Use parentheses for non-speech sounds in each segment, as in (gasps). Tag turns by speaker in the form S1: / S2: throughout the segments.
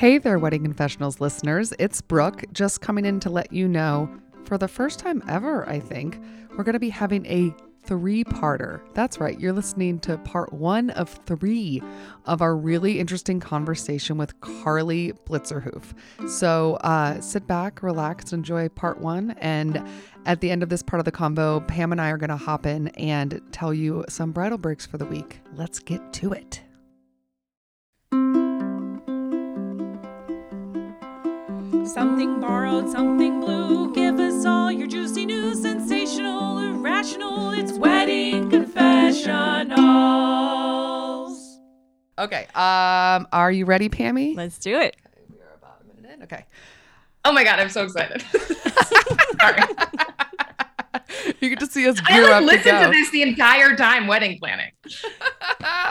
S1: Hey there, Wedding Confessionals listeners. It's Brooke, just coming in to let you know for the first time ever, I think, we're going to be having a three parter. That's right, you're listening to part one of three of our really interesting conversation with Carly Blitzerhoof. So uh, sit back, relax, enjoy part one. And at the end of this part of the combo, Pam and I are going to hop in and tell you some bridal breaks for the week. Let's get to it.
S2: Something borrowed, something blue. Give us all your juicy news, sensational, irrational. It's wedding confessionals.
S1: Okay, um, are you ready, Pammy?
S2: Let's do it.
S1: Okay, We are about a minute in. Okay.
S3: Oh my god, I'm so excited. (laughs) Sorry. (laughs)
S1: you get to see us
S3: I
S1: gear
S3: like
S1: up to
S3: listened
S1: go.
S3: to this the entire time wedding planning.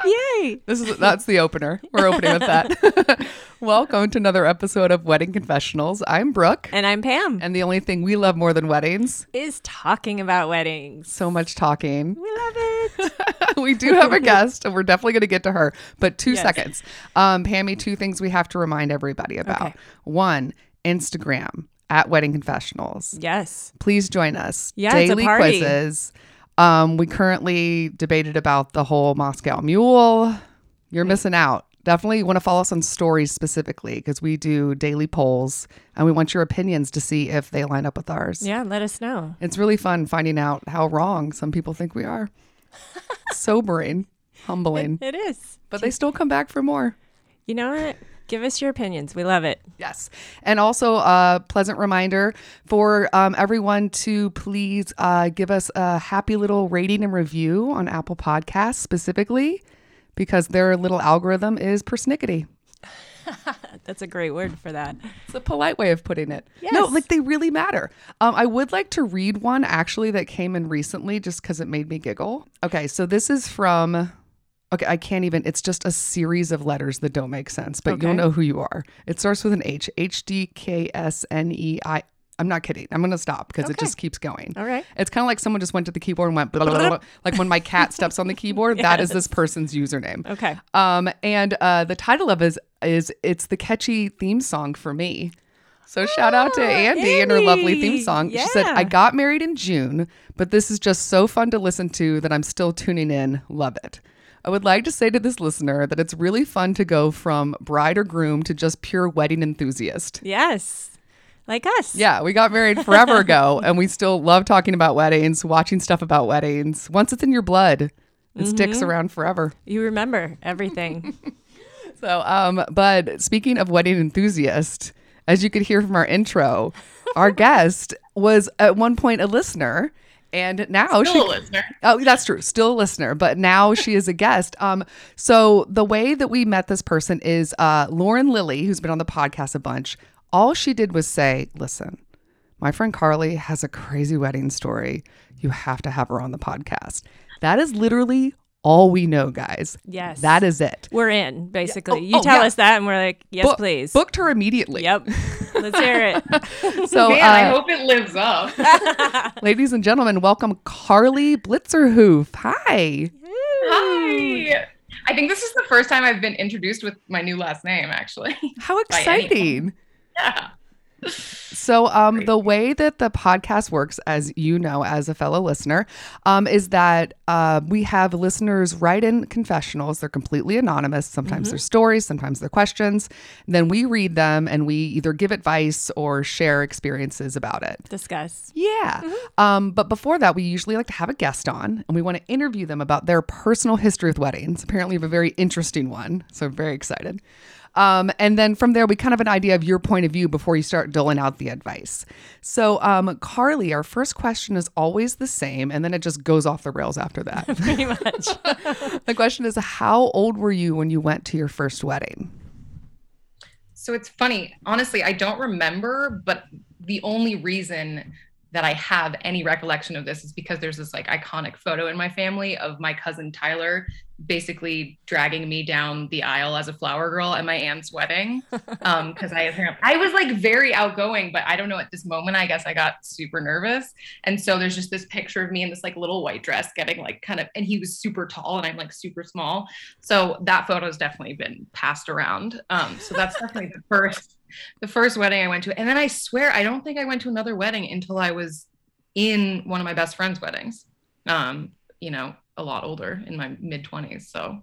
S2: Yay. (laughs)
S1: This is that's the opener. We're opening with that. (laughs) Welcome to another episode of Wedding Confessionals. I'm Brooke,
S2: And I'm Pam.
S1: and the only thing we love more than weddings,
S2: is talking about weddings.
S1: so much talking.
S2: We love it.
S1: we do have a guest, and we're definitely going to get to her. But two
S2: Yes.
S1: seconds, um, Pammy. Two things we have to remind everybody about.
S2: Okay.
S1: One, Instagram at Wedding Confessionals.
S2: yes.
S1: please join us.
S2: Yeah, it's a
S1: Daily quizzes. Um, we currently debated about the whole Moscow Mule. You're missing out. Definitely want to follow us on stories specifically because we do daily polls and we want your opinions to see if they line up with ours.
S2: Yeah, let us know.
S1: It's really fun finding out how wrong some people think we are. (laughs) Sobering, humbling,
S2: It is.
S1: but they still come back for more.
S2: You know what? Give us your opinions. We love it.
S1: Yes. And also a pleasant reminder for um, everyone to please uh, give us a happy little rating and review on Apple Podcasts specifically because their little algorithm is persnickety. (laughs)
S2: That's a great word for that.
S1: It's a polite way of putting it. No, like they really matter. Um, I would like to read one actually that came in recently just because it made me giggle. Okay, so this is from. Okay, I can't even. It's just a series of letters that don't make sense, but you'll know who you are. It starts with an H. H D K S N E I. I'm not kidding. I'm going to stop because it just keeps going.
S2: All right.
S1: It's kind of like someone just went to the keyboard and went blah, blah, blah, like when my cat steps on the keyboard. That is this person's username.
S2: Okay.
S1: Um, and uh, the title of it is, is it's the catchy theme song for me. So shout out to
S2: Ah,
S1: Andy, and her lovely theme
S2: Andy.
S1: song. She said, "I got married in June, but this is just so fun to listen to that I'm still tuning in. Love it." I would like to say to this listener that it's really fun to go from bride or groom to just pure wedding enthusiast.
S2: Yes. Like us.
S1: Yeah, we got married forever (laughs) ago, and we still love talking about weddings, watching stuff about weddings. Once it's in your blood, it
S2: Mm-hmm.
S1: sticks around forever.
S2: You remember everything. (laughs) (laughs)
S1: So, um, but speaking of wedding enthusiast, as you could hear from our intro, our guest was at one point a listener. And now
S3: Still
S1: she,
S3: a listener.
S1: oh, that's true, still a listener, but now she is a guest. Um, so the way that we met this person is uh, Lauren Lilly, who's been on the podcast a bunch. All she did was say, "Listen, my friend Carly has a crazy wedding story. You have to have her on the podcast." That is literally all we know, guys.
S2: Yes.
S1: that is it.
S2: We're in, basically.
S1: Oh,
S2: you
S1: oh,
S2: tell
S1: yeah.
S2: us that, and we're like, yes,
S1: Book-
S2: please.
S1: Booked her immediately.
S2: Yep. Let's hear it. (laughs)
S1: So,
S3: Man, I
S1: uh,
S3: hope it lives up. (laughs)
S1: ladies and gentlemen, welcome Carly Blitzerhoof. Hi.
S3: Hi. I think this is the first time I've been introduced with my new last name, actually.
S1: How (laughs) exciting.
S3: yeah.
S1: So, um, the way that the podcast works, as you know, as a fellow listener, um, is that uh, we have listeners write in confessionals. They're completely anonymous. Sometimes they're stories, sometimes they're questions. Then we read them and we either give advice or share experiences about it.
S2: Discuss.
S1: Yeah. Um, but before that, we usually like to have a guest on and we want to interview them about their personal history with weddings. Apparently, we have a very interesting one. So, I'm very excited. Um, and then from there, we kind of have an idea of your point of view before you start doling out the advice. So, um, Carly, our first question is always the same, and then it just goes off the rails after that. (laughs)
S2: Pretty much. (laughs)
S1: the question is How old were you when you went to your first wedding?
S3: So it's funny. Honestly, I don't remember, but the only reason that I have any recollection of this is because there's this like iconic photo in my family of my cousin Tyler basically dragging me down the aisle as a flower girl at my aunt's wedding. (laughs) Um, because I I was like very outgoing, but I don't know at this moment, I guess I got super nervous. And so there's just this picture of me in this like little white dress getting like kind of and he was super tall and I'm like super small. So that photo has definitely been passed around. Um, so that's definitely the first the first wedding I went to. And then I swear I don't think I went to another wedding until I was in one of my best friend's weddings. Um, you know, a lot older in my mid 20s. So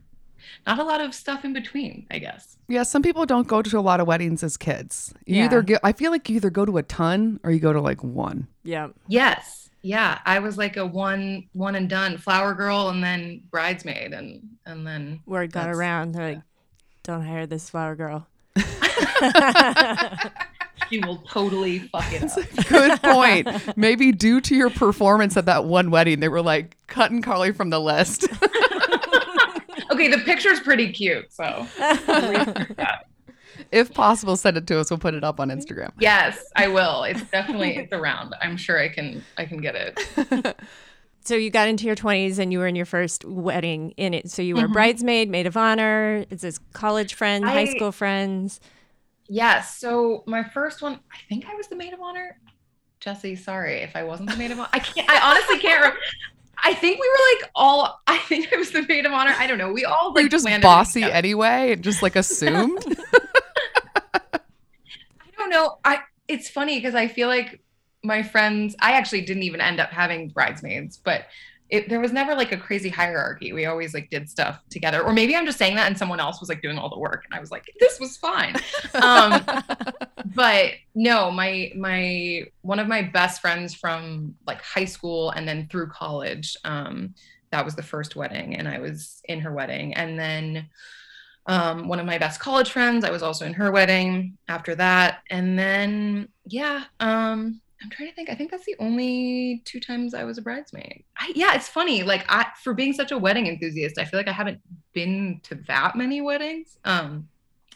S3: not a lot of stuff in between, I guess.
S1: Yeah, some people don't go to a lot of weddings as kids. You
S4: Yeah.
S1: either get I feel like you either go to a ton or you go to like one.
S4: Yeah.
S3: Yes. Yeah. I was like a one one and done flower girl and then bridesmaid and and then
S4: Word got around. Like, don't hire this flower girl. (laughs)
S3: she will totally fuck it up. (laughs)
S1: Good point. Maybe due to your performance at that one wedding, they were like cutting Carly from the list. (laughs)
S3: Okay, the picture's pretty cute, so
S1: if possible, send it to us. We'll put it up on Instagram.
S3: yes, I will. It's definitely it's around. I'm sure I can I can get it.
S4: So you got into your 20s and you were in your first wedding in it. So you were
S3: Mhm.
S4: bridesmaid, maid of honor. Is this college friends, high school friends?
S3: Yes. So my first one, I think I was the maid of honor. Jesse, sorry if I wasn't the maid of honor. I can't. I honestly can't. Remember. I think we were like all. I think I was the maid of honor. I don't know. We all
S1: Were
S3: like
S1: you just
S3: planned
S1: bossy
S3: together.
S1: anyway and just like assumed? (laughs)
S3: I don't know. I. It's funny because I feel like my friends. I actually didn't even end up having bridesmaids, but. It, there was never like a crazy hierarchy. We always like did stuff together, or maybe I'm just saying that, and someone else was like doing all the work, and I was like, "This was fine." (laughs) Um, but no my my one of my best friends from like high school and then through college um that was the first wedding and i was in her wedding and then um one of my best college friends i was also in her wedding after that and then yeah um i'm trying to think i think that's the only two times i was a bridesmaid I, yeah it's funny like i for being such a wedding enthusiast i feel like i haven't been to that many weddings um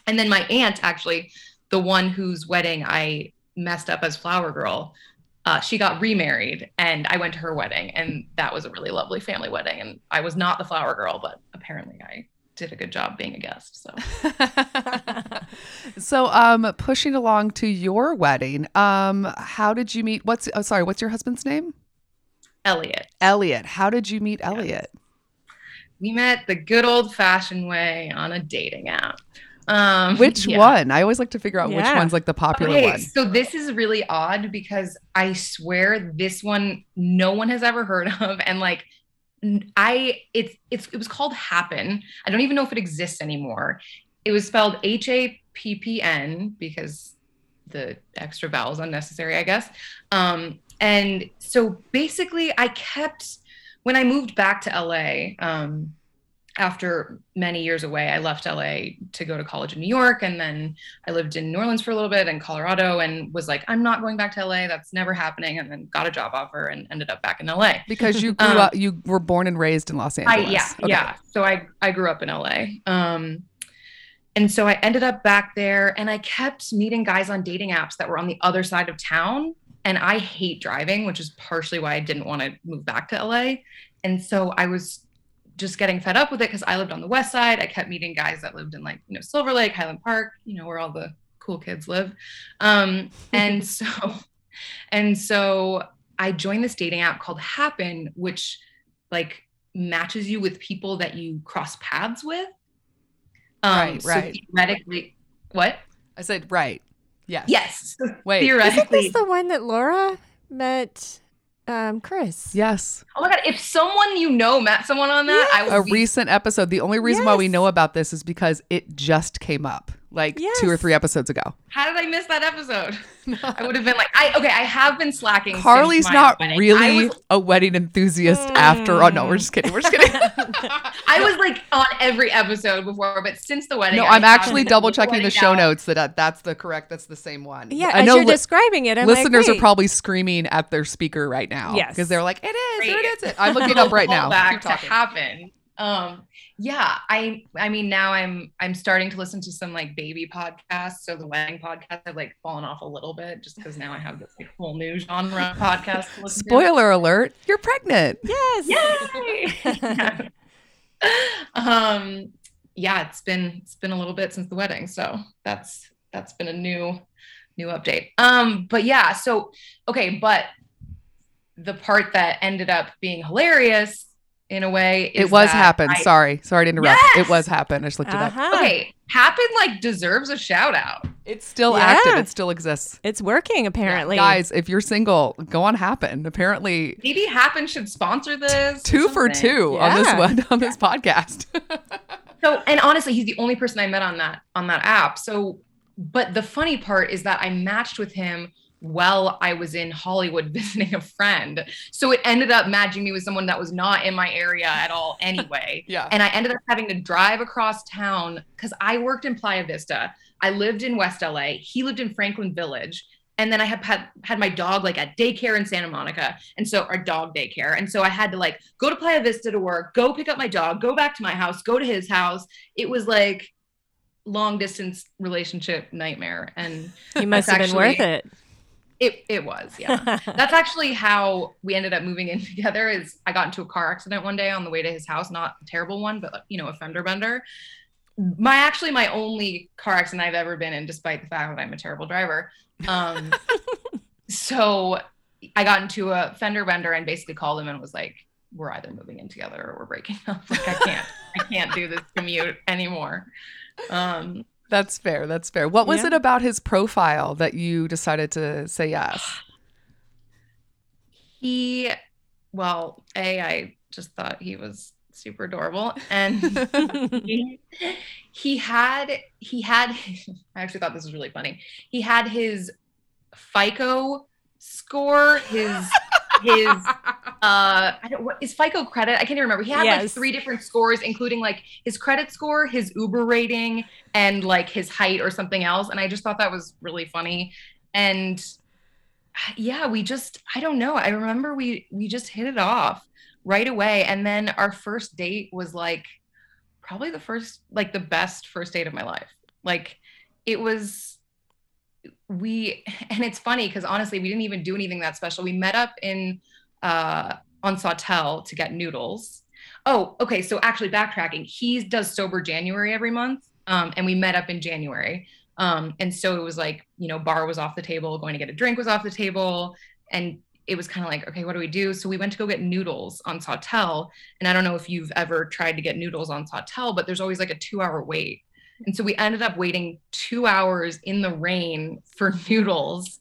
S3: and then my aunt actually the one whose wedding I messed up as flower girl, uh, she got remarried and I went to her wedding and that was a really lovely family wedding. And I was not the flower girl, but apparently I did a good job being a guest. So (laughs)
S1: so, um, pushing along to your wedding, um, how did you meet? What's oh, sorry, what's your husband's name?
S3: Elliot,
S1: Elliot. How did you meet Elliot?
S3: we met the good old fashioned way on a dating app. Um,
S1: Which
S3: yeah.
S1: one? I always like to figure out which one's like the popular
S3: Okay,
S1: one.
S3: so this is really odd because I swear this one no one has ever heard of, and like n- I it's it's it was called Happn. I don't even know if it exists anymore. It was spelled H A P P N because the extra vowels unnecessary, I guess. Um, and so basically, I kept when I moved back to LA. Um, after many years away, I left LA to go to college in New York, and then I lived in New Orleans for a little bit and Colorado and was like, I'm not going back to LA. That's never happening. And then got a job offer and ended up back in LA.
S1: Because you grew
S3: Um,
S1: up, you were born and raised in Los
S3: I,
S1: Angeles.
S3: yeah,
S1: Okay.
S3: yeah. So I, I grew up in LA. Um, and so I ended up back there and I kept meeting guys on dating apps that were on the other side of town. And I hate driving, which is partially why I didn't want to move back to LA. And so I was just getting fed up with it because I lived on the west side. I kept meeting guys that lived in like, you know, Silver Lake, Highland Park, you know, where all the cool kids live. Um, and (laughs) so, and so I joined this dating app called Happn, which like matches you with people that you cross paths with. Um,
S1: Right,
S3: so
S1: right.
S3: theoretically, what?
S1: I said right. Yes.
S3: Yes.
S1: Wait.
S4: Isn't
S3: theoretically.
S4: this the one that Laura met um, Chris?
S1: Yes.
S3: oh my god! If someone you know met someone on that, I
S1: A
S3: would be
S1: recent episode. The only reason why we know about this is because it just came up like two or three episodes ago.
S3: How did I miss that episode? (laughs) I would have been like, I okay, I have been slacking.
S1: Carly's
S3: my
S1: not
S3: wedding.
S1: really
S3: was,
S1: a wedding enthusiast after. Oh no, we're just kidding. We're just kidding. (laughs)
S3: I was like on every episode before, but since the wedding,
S1: no,
S3: I
S1: I'm
S3: have
S1: actually double checking the show
S3: now.
S1: notes that uh, that's the correct. That's the same one.
S4: Yeah,
S1: I
S4: as
S1: know
S4: you're
S1: li-
S4: describing it, I'm
S1: listeners
S4: like,
S1: are probably screaming at their speaker right now.
S4: Yes.
S1: because they're like, "It is, or
S3: Great.
S1: it isn't." I'm looking up right now.
S3: Back
S1: Keep
S3: to happen. Um yeah i i mean now i'm i'm starting to listen to some like baby podcasts so the wedding podcast have like fallen off a little bit just because now i have this like whole new genre podcast to listen to.
S1: Spoiler alert, you're pregnant.
S4: Yes.
S3: Yay! (laughs) um yeah it's been it's been a little bit since the wedding so that's that's been a new new update um but yeah so okay but the part that ended up being hilarious in a way is
S1: It was
S3: that
S1: happened.
S3: I-
S1: Sorry. Sorry to interrupt.
S3: Yes!
S1: It was happened. I just looked it up.
S4: Uh-huh.
S3: okay Happn like deserves a shout out
S1: It's still
S4: Yeah.
S1: active. It still exists.
S4: It's working apparently.
S1: Guys, if you're single, go on Happn. Apparently,
S3: maybe Happn should sponsor this or
S1: two for
S3: something.
S1: two on this one on this podcast. (laughs)
S3: So, and honestly, he's the only person I met on that on that app. So, but the funny part is that I matched with him while I was in Hollywood (laughs) visiting a friend. So it ended up matching me with someone that was not in my area at all (laughs) anyway.
S1: yeah.
S3: And I ended up having to drive across town because I worked in Playa Vista. I lived in West LA. He lived in Franklin Village. And then I had had, had my dog like at daycare in Santa Monica. And so our dog daycare. And so I had to like go to Playa Vista to work, go pick up my dog, go back to my house, go to his house. It was like long distance relationship nightmare. And
S4: you must
S3: That's
S4: have been worth it.
S3: It it was, yeah. (laughs) That's actually how we ended up moving in (laughs) together. Is I got into a car accident one day on the way to his house, not a terrible one, but you know, a fender bender. My actually my only car accident I've ever been in, despite the fact that I'm a terrible driver. Um, (laughs) so I got into a fender bender and basically called him and was like, "We're either moving in together or we're breaking up. Like I can't, I can't do this commute anymore." Um,
S1: That's fair. That's fair. What was
S4: Yeah.
S1: it about his profile that you decided to say yes?
S3: he well a i just thought he was super adorable and he, (laughs) he had he had i actually thought this was really funny he had his fico score his his (laughs) uh i don't what is fico credit? I can't even remember. He had like three different scores including like his credit score his uber rating and like his height or something else and i just thought that was really funny. And yeah we just i don't know. I remember we we just hit it off right away and then our first date was like probably the first like the best first date of my life. Like it was we (laughs) and it's funny because honestly we didn't even do anything that special. We met up in uh on Sawtelle to get noodles. Oh okay so actually backtracking he does sober january every month um and we met up in january. Um and so it was like you know bar was off the table going to get a drink was off the table and it was kind of like okay what do we do? So we went to go get noodles on Sawtelle and i don't know if you've ever tried to get noodles on Sawtelle but there's always like a 2 hour wait and so we ended up waiting 2 hours in the rain for (laughs) noodles.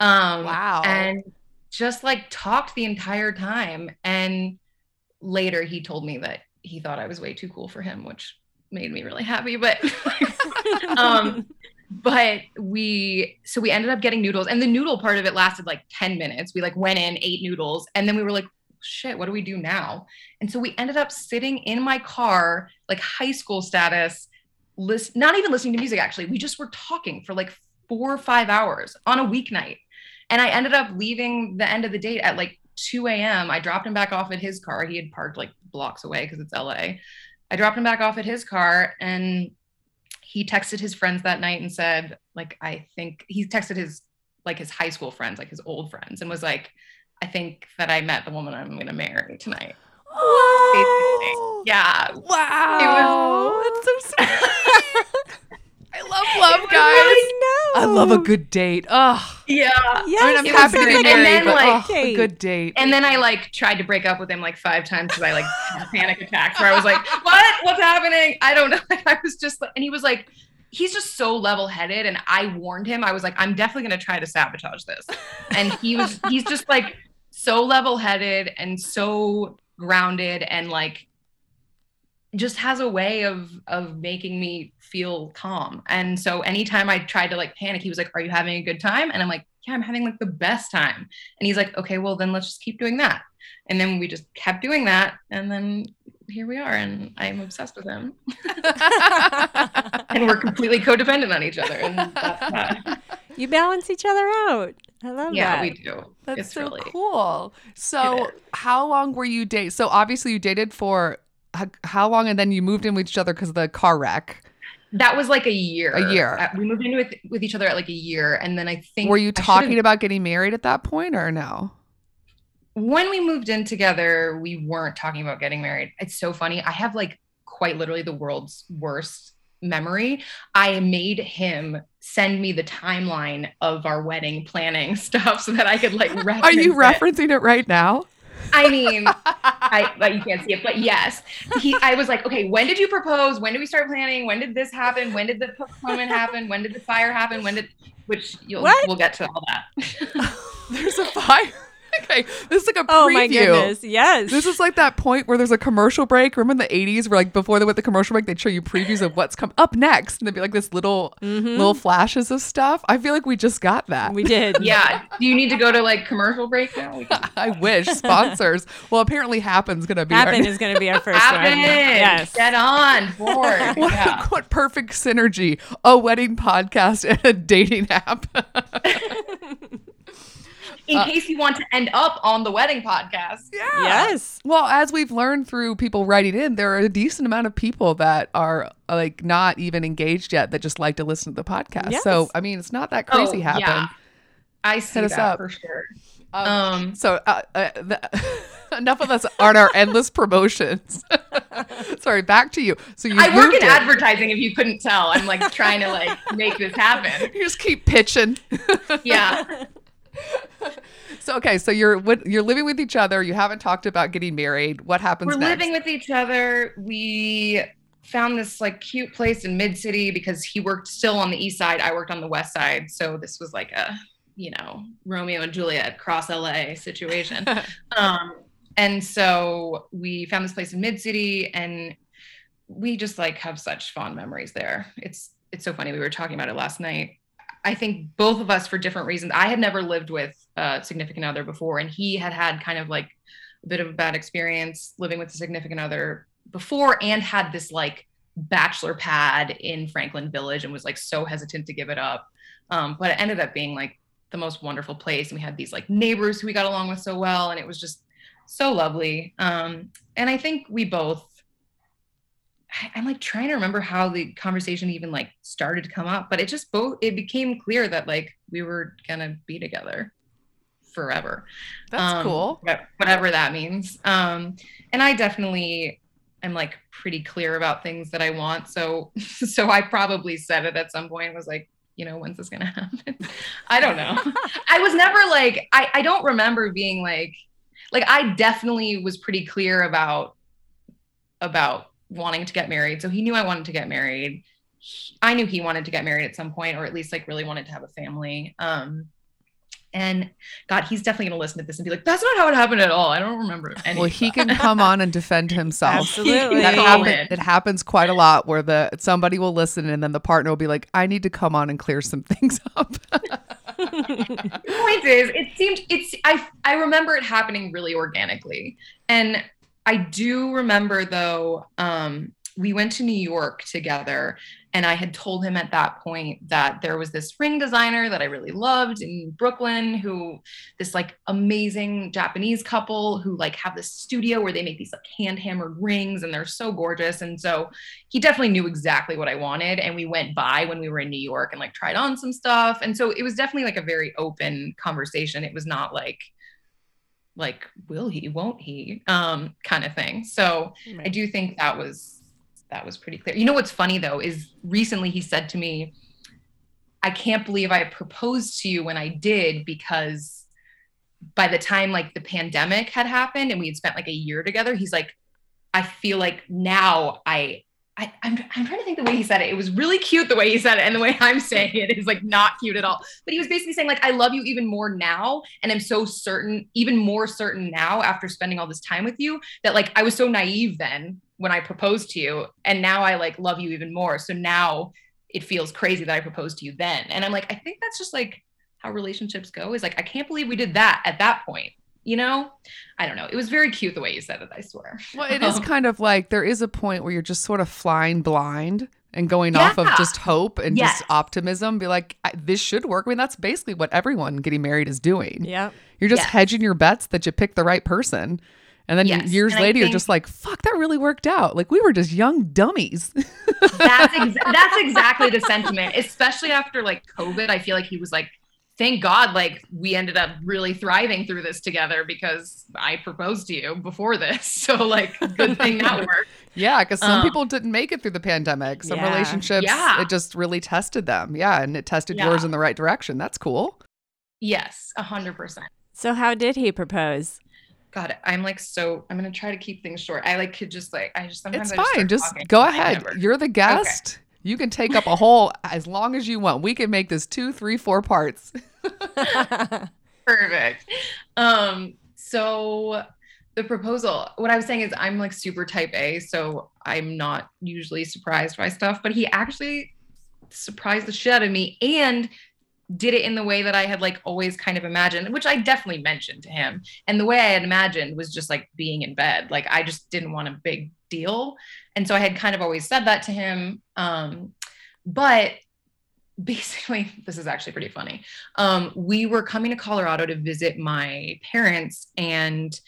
S3: Um
S1: Wow.
S3: and just like talked the entire time. And later he told me that he thought i was way too cool for him which made me really happy but (laughs) um but we so we ended up getting noodles. And the noodle part of it lasted like 10 minutes. We like went in ate noodles and then we were like shit what do we do now? And so we ended up sitting in my car like high school status list not even listening to music actually. We just were talking for like four or five hours on a weeknight. And i ended up leaving the end of the date at like 2 a.m i dropped him back off at his car. He had parked like blocks away because it's la i dropped him back off at his car and he texted his friends that night and said like i think he texted his like his high school friends like his old friends and was like i think that i met the woman i'm going to marry tonight
S1: Wow.
S3: yeah
S1: Wow. That's so sweet. (laughs) I love love, guys.
S4: I
S1: I love a good date. Oh,
S3: yeah
S4: Yes,
S1: I mean, I'm
S3: it
S1: happy
S3: was
S1: to be
S3: good.
S1: married, but
S3: like,
S1: oh, a good date.
S3: and then i like tried to break up with him like five times because i like had panic attacks where i was like (laughs) what what's happening i don't know (laughs) i was just like and he was like he's just so level-headed and i warned him i was like i'm definitely going to try to sabotage this and he was he's just like so level-headed and so grounded and like just has a way of of making me feel calm. And so anytime i tried to like panic he was like are you having a good time? And i'm like yeah i'm having like the best time. And he's like okay well then let's just keep doing that. And then we just kept doing that and then here we are and i'm obsessed with him. (laughs) And we're completely codependent on each other and that's that.
S4: You balance each other out. I love that.
S3: yeah
S4: that.
S3: we do
S1: That's
S3: it's
S1: so
S3: really
S1: cool. So, how long were you date? So, obviously, you dated for how long, and then you moved in with each other because of the car wreck.
S3: That was like a year.
S1: A year.
S3: Uh, We moved in with with each other at like a year, and then I think
S1: Were you talking about getting married at that point, or no?
S3: when we moved in together, we weren't talking about getting married. It's so funny. I have like quite literally the world's worst memory. I made him send me the timeline of our wedding planning (laughs) stuff so that I could like reference (laughs)
S1: Are you
S3: it.
S1: referencing it right now?
S3: I mean, I but you can't see it, but yes. He I was like, okay, when did you propose? When did we start planning? When did this happen? When did the postponement happen? When did the fire happen? When did which you'll
S4: What?
S3: we'll get to all that. (laughs)
S1: There's a fire. (laughs) okay, this is like a preview.
S4: Oh my goodness. Yes.
S1: This is like that point where there's a commercial break. Remember in the 80s where like before they went the commercial break, they'd show you previews of what's come up next. And there'd be like this little little flashes of stuff. I feel like we just got that.
S4: Mm-hmm. we did. (laughs)
S3: yeah. Do you need to go to like commercial break now? Can- (laughs)
S1: I wish. Sponsors. well, apparently Happn's gonna be our
S4: Happn is going to be our first
S3: Happn.
S4: one. Yes.
S3: Get on board.
S1: what,
S3: Yeah.
S1: what perfect synergy. A wedding podcast and a dating app.
S3: In
S1: Uh,
S3: case you want to end up on the wedding podcast.
S1: yeah.
S4: Yes.
S1: Well, as we've learned through people writing in, there are a decent amount of people that are like not even engaged yet that just like to listen to the podcast. So, I mean, it's not that crazy
S3: Oh,
S1: happen.
S3: yeah. I see
S1: Hit us
S3: that
S1: up.
S3: for sure.
S1: Um,
S3: Um,
S1: so, uh, uh, the, (laughs) enough of us on our endless promotions. (laughs) Sorry, back to you. So you
S3: I work in
S1: it.
S3: advertising. If you couldn't tell, I'm like trying to like make this happen. (laughs)
S1: You just keep pitching.
S3: Yeah. (laughs)
S1: So okay, so you're you're living with each other. You haven't talked about getting married. What happens
S3: We're
S1: next?
S3: living with each other. We found this like cute place in Mid City because he worked still on the east side. I worked on the west side. So this was like a, you know, Romeo and Juliet cross LA situation. (laughs) um, and so we found this place in Mid City and we just like have such fond memories there. It's it's so funny. We were talking about it last night. I think both of us for different reasons. I had never lived with a significant other before, and he had had kind of like a bit of a bad experience living with a significant other before, and had this like bachelor pad in Franklin Village, and was like so hesitant to give it up. Um, but it ended up being like the most wonderful place, and we had these like neighbors who we got along with so well, and it was just so lovely. Um, and I think we both I'm like trying to remember how the conversation even like started to come up, but it just both it became clear that like we were gonna be together forever.
S1: That's
S3: Um,
S1: cool.
S3: Whatever that means. Um, and I definitely am like pretty clear about things that I want. So (laughs) so I probably said it at some point, was like, you know, when's this gonna (laughs) happen? I don't know. (laughs) I was never like, I, I don't remember being like, like I definitely was pretty clear about about wanting to get married. So he knew I wanted to get married. He- I knew he wanted to get married at some point, or at least like really wanted to have a family. Um, and God, he's definitely gonna listen to this and be like, "That's not how it happened at all. I don't remember." Any
S1: Well, he can come on and defend himself. (laughs)
S4: Absolutely.
S1: That happen, it happens quite a lot where the somebody will listen and then the partner will be like, "I need to come on and clear some (laughs) things up." (laughs)
S3: the point is it seemed it's i i remember it happening really organically and i do remember though um we went to new york together and i had told him at that point that there was this ring designer that i really loved in brooklyn who this like amazing japanese couple who like have this studio where they make these like hand hammered rings and they're so gorgeous and so he definitely knew exactly what I wanted. And we went by when we were in New York and like tried on some stuff. And so it was definitely like a very open conversation. It was not like, like, will he, won't he, um, kind of thing. So I do think that was that was pretty clear. You know what's funny though is recently he said to me, I can't believe I proposed to you when I did because by the time like the pandemic had happened and we had spent like a year together, he's like, I feel like now I I, I'm, I'm trying to think way he said it. It was really cute the way he said it, and the way I'm saying it is like not cute at all. But he was basically saying like I love you even more now, and I'm so certain, even more certain now after spending all this time with you that like I was so naive then when I proposed to you, and now I like love you even more. So now it feels crazy that I proposed to you then, and I'm like I think that's just like how relationships go. Is like I can't believe we did that at that point. You know, I don't know. It was very cute the way you said it. I swear.
S1: well, it is (laughs) kind of like there is a point where you're just sort of flying blind and going off of just hope and
S3: Yes.
S1: just optimism. Be like, this should work. I mean, that's basically what everyone getting married is doing.
S4: Yeah.
S1: You're just
S3: Yes.
S1: hedging your bets that you pick the right person. And then
S3: Yes,
S1: years
S3: and
S1: later, you're just like, fuck, that really worked out. Like we were just young dummies.
S3: that's ex- that's exactly the (laughs) sentiment especially after like covid i feel like he was like thank god like we ended up really thriving through this together because i proposed to you before this (laughs) so like good thing that (laughs) worked
S1: yeah, because some
S3: Um,
S1: people didn't make it through the pandemic. Some
S4: Yeah.
S1: relationships,
S3: Yeah.
S1: it just really tested them. Yeah, and it tested
S3: Yeah.
S1: yours in the right direction. That's cool.
S3: yes a hundred percent
S4: So how did he propose?
S3: god i'm like so i'm gonna try to keep things short i like could just like i just sometimes
S1: It's
S3: I
S1: fine.
S3: start
S1: Just go
S3: I
S1: ahead.
S3: never-
S1: You're the guest. You can take up a whole as long as you want. We can make this two, three, four parts. (laughs)
S3: Perfect. Um, so the proposal, what I was saying is I'm like super type A, so I'm not usually surprised by stuff, but he actually surprised the shit out of me and did it in the way that I had like always kind of imagined, which I definitely mentioned to him. And the way I had imagined was just like being in bed. Like I just didn't want a big deal. And so I had kind of always said that to him. Um, but basically, (laughs) this is actually pretty funny um, we were coming to Colorado to visit my parents, and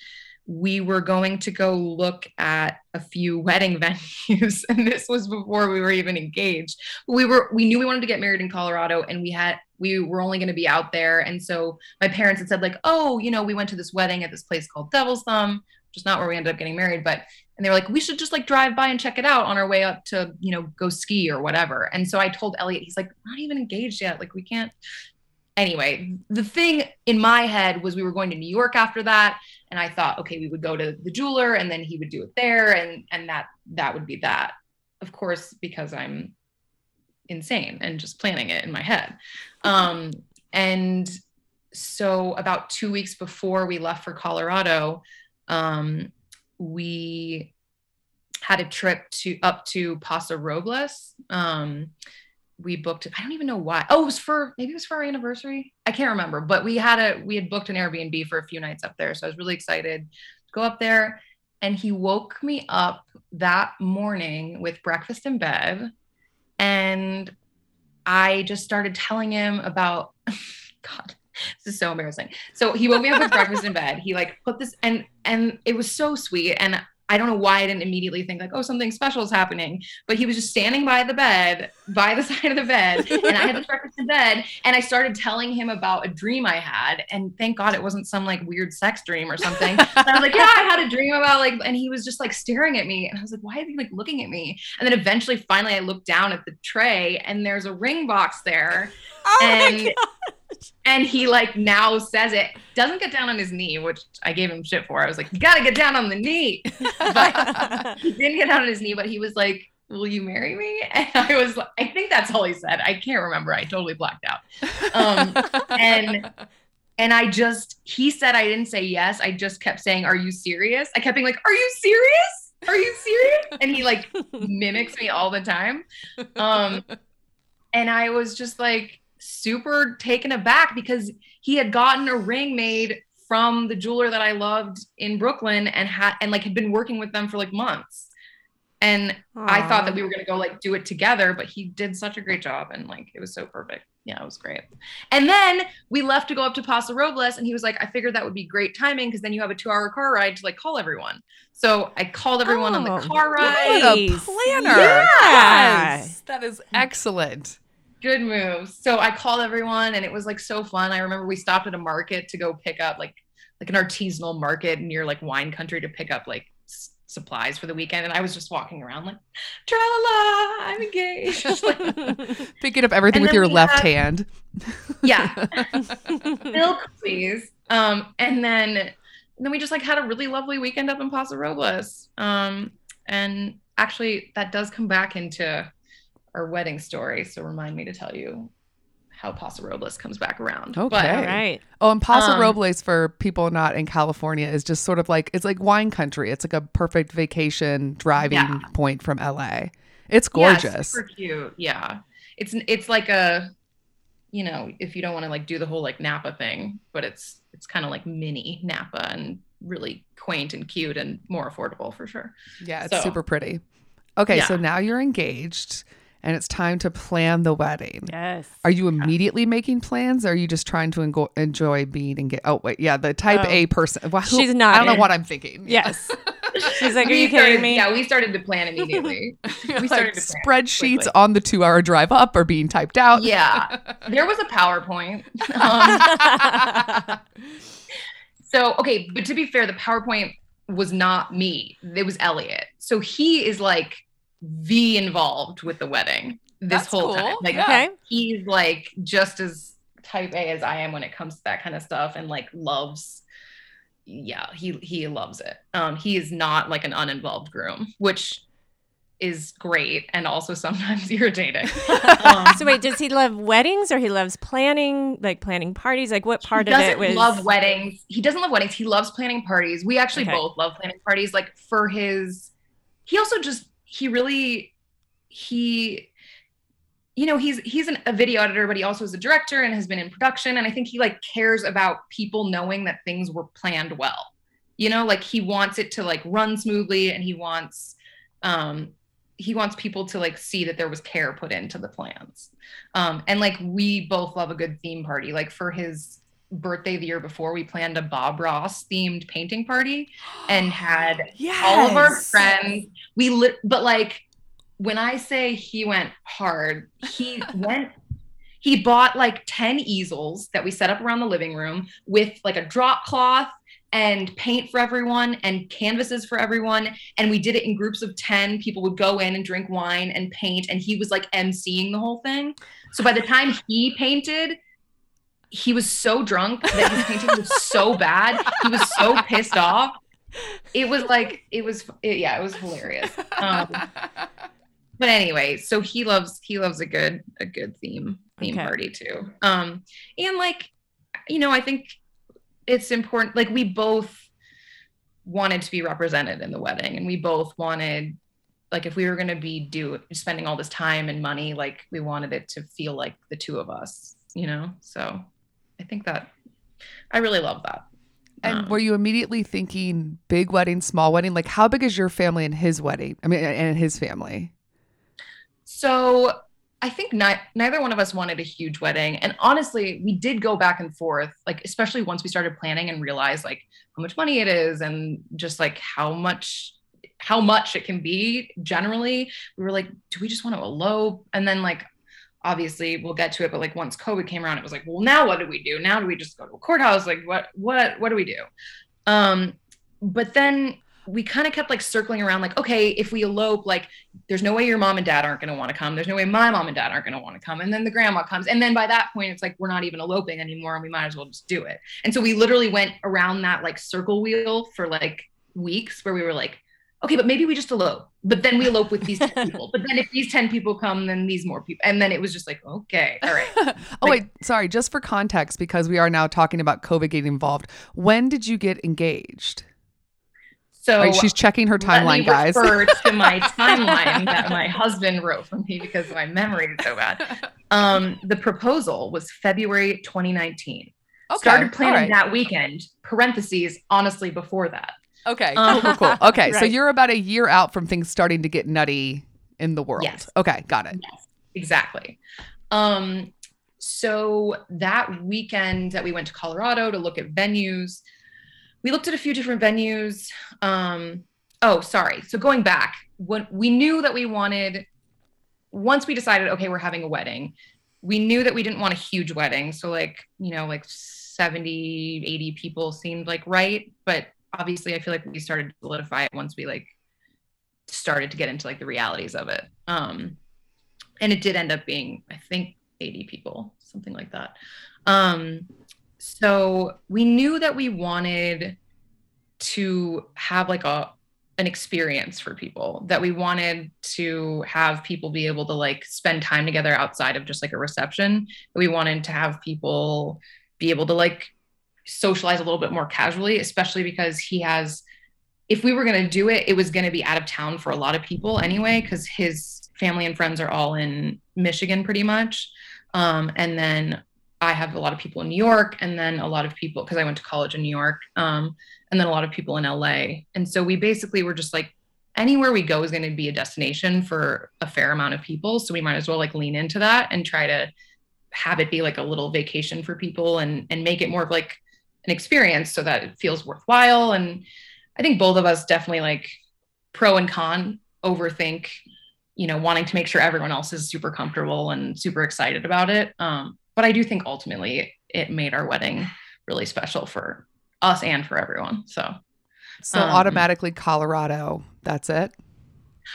S3: we were going to go look at a few wedding (laughs) venues. And this was before we were even engaged. We were we knew we wanted to get married in Colorado, and we had we were only going to be out there. And so my parents had said like, oh, you know, we went to this wedding at this place called Devil's Thumb, which is not where we ended up getting married, but and they were like, we should just like drive by and check it out on our way up to, you know, go ski or whatever. And so I told Elliot, he's like, not even engaged yet. Like, we can't. Anyway, the thing in my head was we were going to New York after that. And I thought, okay, we would go to the jeweler and then he would do it there. And, and that, that would be that. Of course, because I'm insane and just planning it in my head. Um, and so about two weeks before we left for Colorado, um, we had a trip to up to Paso Robles. Um, we booked I don't even know why. Oh, it was for maybe it was for our anniversary. I can't remember, but we had a we had booked an Airbnb for a few nights up there. So I was really excited to go up there. And he woke me up that morning with breakfast in bed. And I just started telling him about (laughs) God, this is so embarrassing. So he woke me up with breakfast in bed. He like put this and and it was so sweet. And I don't know why I didn't immediately think like, oh, something special is happening. But he was just standing by the bed, by the (laughs) side of the bed, and I had this breakfast in bed, and I started telling him about a dream I had. And thank God it wasn't some like weird sex dream or something. and I was like, yeah, I had a dream about like, and he was just like staring at me, and I was like, why is he like looking at me? And then eventually, finally, I looked down at the tray, and there's a ring box there
S4: Oh
S3: And-
S4: my god.
S3: And he like now says it. Doesn't get down on his knee which i gave him shit for. I was like you gotta get down on the knee. (laughs) But he didn't get down on his knee but he was like will you marry me? (laughs) And i was i think that's all he said. I can't remember. I totally blacked out. Um and and i just he said i didn't say yes. I just kept saying are you serious? I kept being like are you serious? Are you serious? And he like mimics me all the time. Um and I was just like super taken aback because he had gotten a ring made from the jeweler that I loved in Brooklyn and had and like had been working with them for like months. And I thought that we were gonna go like do it together, but he did such a great job and like it was so perfect. Yeah, it was great. And then we left to go up to Paso Robles, and he was like, I figured that would be great timing because then you have a two-hour car ride to like call everyone. So I called everyone on
S4: Oh,
S3: the car ride.
S1: What
S3: ride.
S1: a planner.
S4: Yeah.
S1: Yes. That is excellent.
S3: Good moves. So I called everyone and it was like so fun. I remember we stopped at a market to go pick up like like an artisanal market near like wine country to pick up like s- supplies for the weekend and I was just walking around like tra la la I'm engaged. (laughs) Like, (laughs)
S1: Picking up everything with your left
S3: have-
S1: hand.
S3: yeah, (laughs) milk please. Um and then and then we just like had a really lovely weekend up in Paso Robles. Um and actually that does come back into our wedding story. So remind me to tell you how Paso Robles comes back around.
S1: Okay.
S3: But,
S4: All right.
S1: Oh, and Paso
S3: Um,
S1: Robles for people not in California is just sort of like it's like wine country. It's like a perfect vacation driving
S3: Yeah.
S1: point from LA. It's
S3: yeah,
S1: gorgeous.
S3: super cute. Yeah. It's it's like a you know, if you don't want to like do the whole like Napa thing, but it's it's kind of like mini Napa and really quaint and cute and more affordable for sure.
S1: yeah, it's
S3: so-
S1: super pretty. Okay, so now you're engaged and it's time to plan the wedding.
S4: Yes.
S1: Are you immediately making plans? Or are you just trying to engo- enjoy being and get? Oh wait, yeah, the type
S4: Oh.
S1: A person. Wow, who-
S4: She's not.
S1: I don't know what I'm thinking.
S4: Yes. She's like, (laughs) are
S3: We
S4: you
S3: started-
S4: kidding me?
S3: Yeah, we started to plan immediately. (laughs) We started to plan
S1: spreadsheets
S3: quickly.
S1: on the two-hour drive up are being typed out.
S3: Yeah, (laughs) there was a PowerPoint. Um, so okay, but to be fair, the PowerPoint was not me. It was Elliot. So he is like the involved with the wedding this
S1: That's
S3: whole
S1: cool.
S3: time. Like
S4: okay.
S3: he's like just as type A as I am when it comes to that kind of stuff and like loves yeah, he he loves it. Um he is not like an uninvolved groom, which is great and also sometimes (laughs) irritating. (laughs) Um,
S4: So wait, does he love weddings or he loves planning, like planning parties? Like what part
S3: he
S4: of
S3: doesn't
S4: it was
S3: love weddings. He doesn't love weddings. He loves planning parties. We actually
S4: Okay.
S3: both love planning parties. Like for his, he also just he really he, you know, he's he's an, a video editor, but he also is a director and has been in production. And I think he like cares about people knowing that things were planned well. You know, like he wants it to like run smoothly, and he wants um he wants people to like see that there was care put into the plans um and like we both love a good theme party like for his birthday the year before we planned a bob ross themed painting party and (gasps) had all of our friends we lit but like when i say he went hard he (laughs) went he bought like 10 easels that we set up around the living room with like a drop cloth and paint for everyone and canvases for everyone. And we did it in groups of 10 people would go in and drink wine and paint. And he was like emceeing the whole thing. So by the time he painted he was so drunk that his painting was so bad. He was so pissed off. It was like it was it, yeah it was hilarious. Um, but anyway so he loves he loves a good a good theme theme
S4: Okay.
S3: party too. Um and like you know i think it's important like we both wanted to be represented in the wedding and we both wanted like if we were going to be do spending all this time and money like we wanted it to feel like the two of us you know so i think that i really love that
S1: And
S3: Um,
S1: were you immediately thinking big wedding, small wedding? Like, how big is your family and his wedding? I mean, and his family.
S3: So I think ni- neither one of us wanted a huge wedding. And honestly, we did go back and forth, like, especially once we started planning and realized like how much money it is and just like how much how much it can be generally we were like do we just want to elope and then like obviously we'll get to it but like once covid came around it was like well now what do we do? Now do we just go to a courthouse? Like what what what do we do? Um but then we kind of kept like circling around like okay if we elope like there's no way your mom and dad aren't going to want to come. There's no way my mom and dad aren't going to want to come. And then the grandma comes. And then by that point it's like we're not even eloping anymore and we might as well just do it. And so we literally went around that like circle wheel for like weeks where we were like okay but maybe we just elope but then we elope with these 10 (laughs) people but then if these 10 people come then these more people and then it was just like okay all right (laughs)
S1: oh,
S3: Like-
S1: wait, sorry. Just for context, because we are now talking about COVID getting involved. When did you get engaged?
S3: so
S1: Right, she's checking her timeline,
S3: me
S1: guys.
S3: refer to my (laughs) timeline that my husband wrote for me because my memory is so bad um the proposal was february 2019 Okay. started planning
S1: right.
S3: that weekend parentheses honestly before that
S1: Okay,
S3: Um,
S1: cool, cool, cool. (laughs) Okay, so you're about a year out from things starting to get nutty in the world.
S3: Yes.
S1: Okay, got it.
S3: exactly um so that weekend that we went to colorado to look at venues we looked at a few different venues um oh sorry so going back when we knew that we wanted once we decided okay we're having a wedding we knew that we didn't want a huge wedding so like you know like 70 80 people seemed like right but obviously i feel like we started to solidify it once we like started to get into like the realities of it. Um and it did end up being i think 80 people something like that. Um so we knew that we wanted to have like a an experience for people that we wanted to have people be able to like spend time together outside of just like a reception. We wanted to have people be able to like socialize a little bit more casually especially because he has if we were going to do it it was going to be out of town for a lot of people anyway because his family and friends are all in michigan pretty much um, and then i have a lot of people in new york and then a lot of people because i went to college in new york um, and then a lot of people in la and so we basically were just like anywhere we go is going to be a destination for a fair amount of people. So we might as well like lean into that and try to have it be like a little vacation for people and and make it more of like an experience so that it feels worthwhile. And I think both of us definitely like pro and con overthink, you know, wanting to make sure everyone else is super comfortable and super excited about it. Um, but I do think ultimately it made our wedding really special for us and for everyone. So
S1: So
S3: Um,
S1: automatically Colorado. That's it.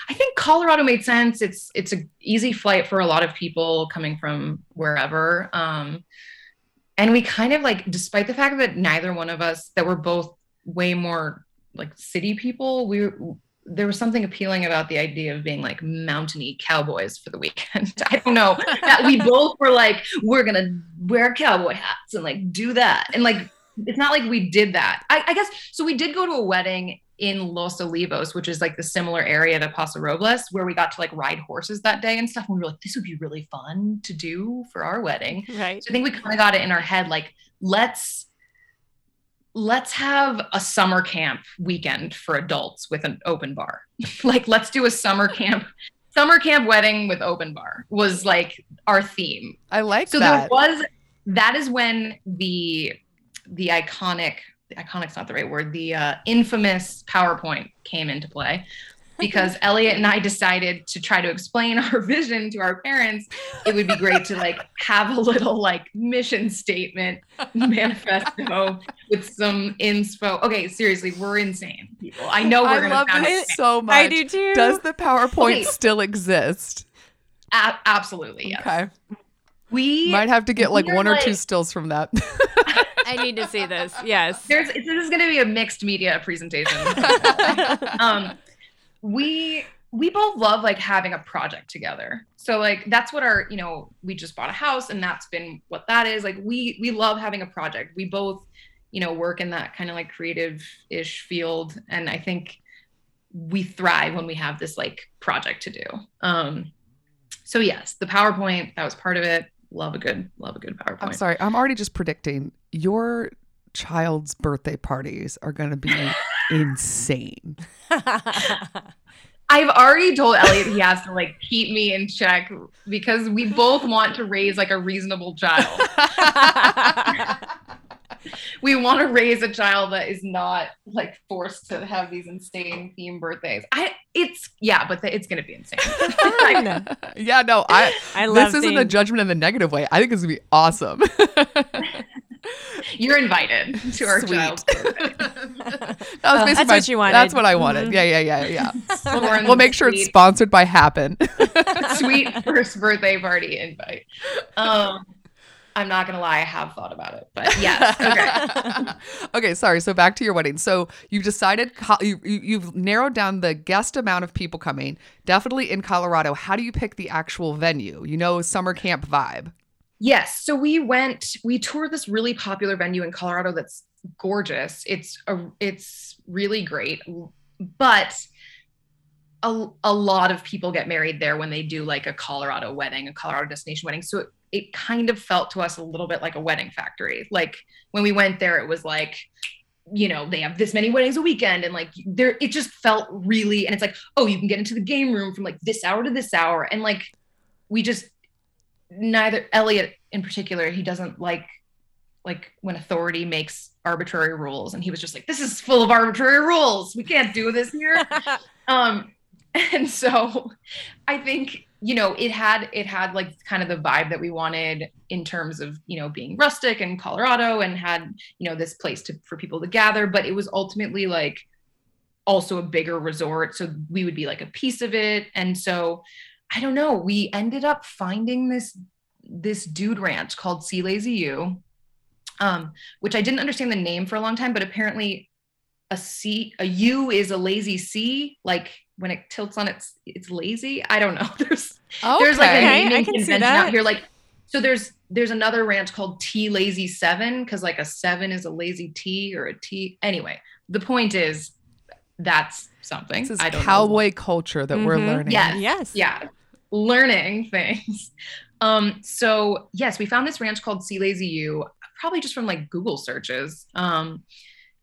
S3: I think Colorado made sense. It's it's an easy flight for a lot of people coming from wherever. Um, and we kind of like, despite the fact that neither one of us, that we're both way more like city people, we there was something appealing about the idea of being like mountainy cowboys for the weekend. (laughs) I don't know that we both were like, we're gonna wear cowboy hats and like do that, and like it's not like we did that. I, I guess so. We did go to a wedding in Los Olivos, which is like the similar area to Paso Robles, where we got to like ride horses that day and stuff. And we were like, this would be really fun to do for our wedding.
S4: Right.
S3: So I think we kind of got it in our head, like, let's let's have a summer camp weekend for adults with an open bar. (laughs) like, let's do a summer camp, summer camp wedding with open bar was like our theme
S1: I like
S3: so
S1: that.
S3: there was that is when the the iconic iconic's not the right word the uh, infamous powerpoint came into play because (laughs) elliot and i decided to try to explain (laughs) our vision to our parents it would be great to like have a little like mission statement manifesto with some info. okay seriously we're insane people i know we're
S1: I
S3: gonna
S1: love
S3: insane.
S1: so much.
S4: I do too.
S1: Does the PowerPoint
S3: Okay.
S1: still exist?
S3: A- absolutely yes
S1: Okay.
S3: We
S1: Might have to get like
S3: we're
S1: one or two stills from that. (laughs)
S4: I need to see this. Yes.
S3: there's this is going to be a mixed media presentation (laughs) um we we both love like having a project together so like that's what our you know we just bought a house and that's been what that is like we we love having a project we both you know work in that kind of like creative ish field and i think we thrive when we have this like project to do um so yes the powerpoint that was part of it love a good love a good powerpoint
S1: I'm sorry. I'm already just predicting your child's birthday parties are going to be (laughs) insane.
S3: I've already told Elliot he has to like keep me in check because we both want to raise like a reasonable child. (laughs) We want to raise a child that is not like forced to have these insane theme birthdays. I it's yeah, but the, it's gonna be insane. (laughs)
S4: Fun. (laughs)
S1: yeah, no, I
S4: I love
S1: this isn't a judgment in the negative way. I think it's going to be awesome.
S3: You're invited to our
S1: Sweet.
S3: child's (laughs) birthday.
S1: That was basically
S4: that's
S1: my-
S4: what you wanted.
S1: That's what I wanted.
S4: Mhm.
S1: Yeah, yeah, yeah, yeah.
S3: Lauren's
S1: We'll make sure it's sponsored by Happn.
S3: sweet first birthday party invite. Um, I'm not gonna lie, I have thought about it, but (laughs) yes, okay. (laughs)
S1: okay, sorry. So back to your wedding. So you've decided you, you you've narrowed down the guest amount of people coming. Definitely in Colorado. How do you pick the actual venue? You know, summer camp vibe.
S3: Yes. So we went, we toured this really popular venue in Colorado that's gorgeous. It's a, it's really great, but a, a lot of people get married there when they do like a Colorado wedding, a Colorado destination wedding. So it, it kind of felt to us a little bit like a wedding factory. Like when we went there, it was like, you know, they have this many weddings a weekend and like there, it just felt really, and it's like, oh, you can get into the game room from like this hour to this hour. And like, we just, neither Elliot in particular, he doesn't like like when authority makes arbitrary rules and he was just like this is full of arbitrary rules we can't do this here (laughs) um (laughs) and so i think you know it had it had like kind of the vibe that we wanted in terms of you know being rustic and colorado and had you know this place to for people to gather but it was ultimately like also a bigger resort so we would be like a piece of it. And so i don't know we ended up finding this this dude ranch called C Lazy U um which i didn't understand the name for a long time but apparently a C a U is a lazy C, like when it tilts on its it's lazy. I don't know. (laughs) There's there's like a
S4: Okay,
S3: naming convention
S4: that.
S3: out here. Like so there's there's another ranch called T Lazy Seven, because like a seven is a lazy T or a T. Anyway, the point is that's something.
S1: This is
S3: I don't know.
S1: cowboy culture that we're
S4: Mhm.
S1: learning.
S3: Yes.
S4: yes.
S3: Yeah. Learning (laughs) things. Um, so yes, we found this ranch called C Lazy U, probably just from like Google searches. Um,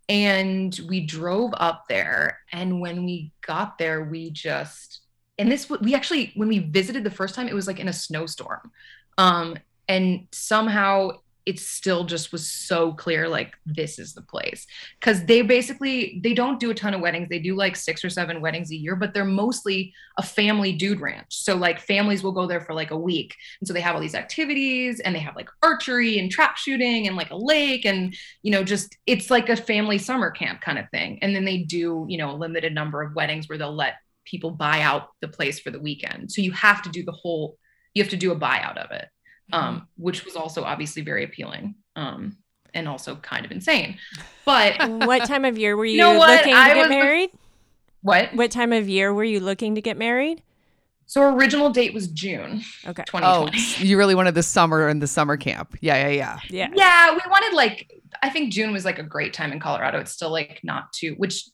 S3: and we drove up there. And when we got there we just and this, we actually when we visited the first time it was like in a snowstorm. Um and somehow it still just was so clear like this is the place. Because they basically they don't do a ton of weddings. They do like six or seven weddings a year but they're mostly a family dude ranch. So like families will go there for like a week. And so they have all these activities and they have like archery and trap shooting and like a lake and you know just it's like a family summer camp kind of thing. And then they do you know a limited number of weddings where they'll let people buy out the place for the weekend. So you have to do the whole you have to do a buyout of it um, which was also obviously very appealing um, and also kind of insane. But (laughs)
S4: what time of year were you,
S3: know what?
S4: looking to
S3: I
S4: get
S3: was-
S4: married?
S3: what?
S4: What time of year were you looking to get married?
S3: So our original date was June
S4: Okay.
S1: Oh, you really wanted the summer and the summer camp. Yeah, yeah, yeah.
S4: Yeah.
S3: yeah, we wanted like I think June was like a great time in Colorado. It's still like not too which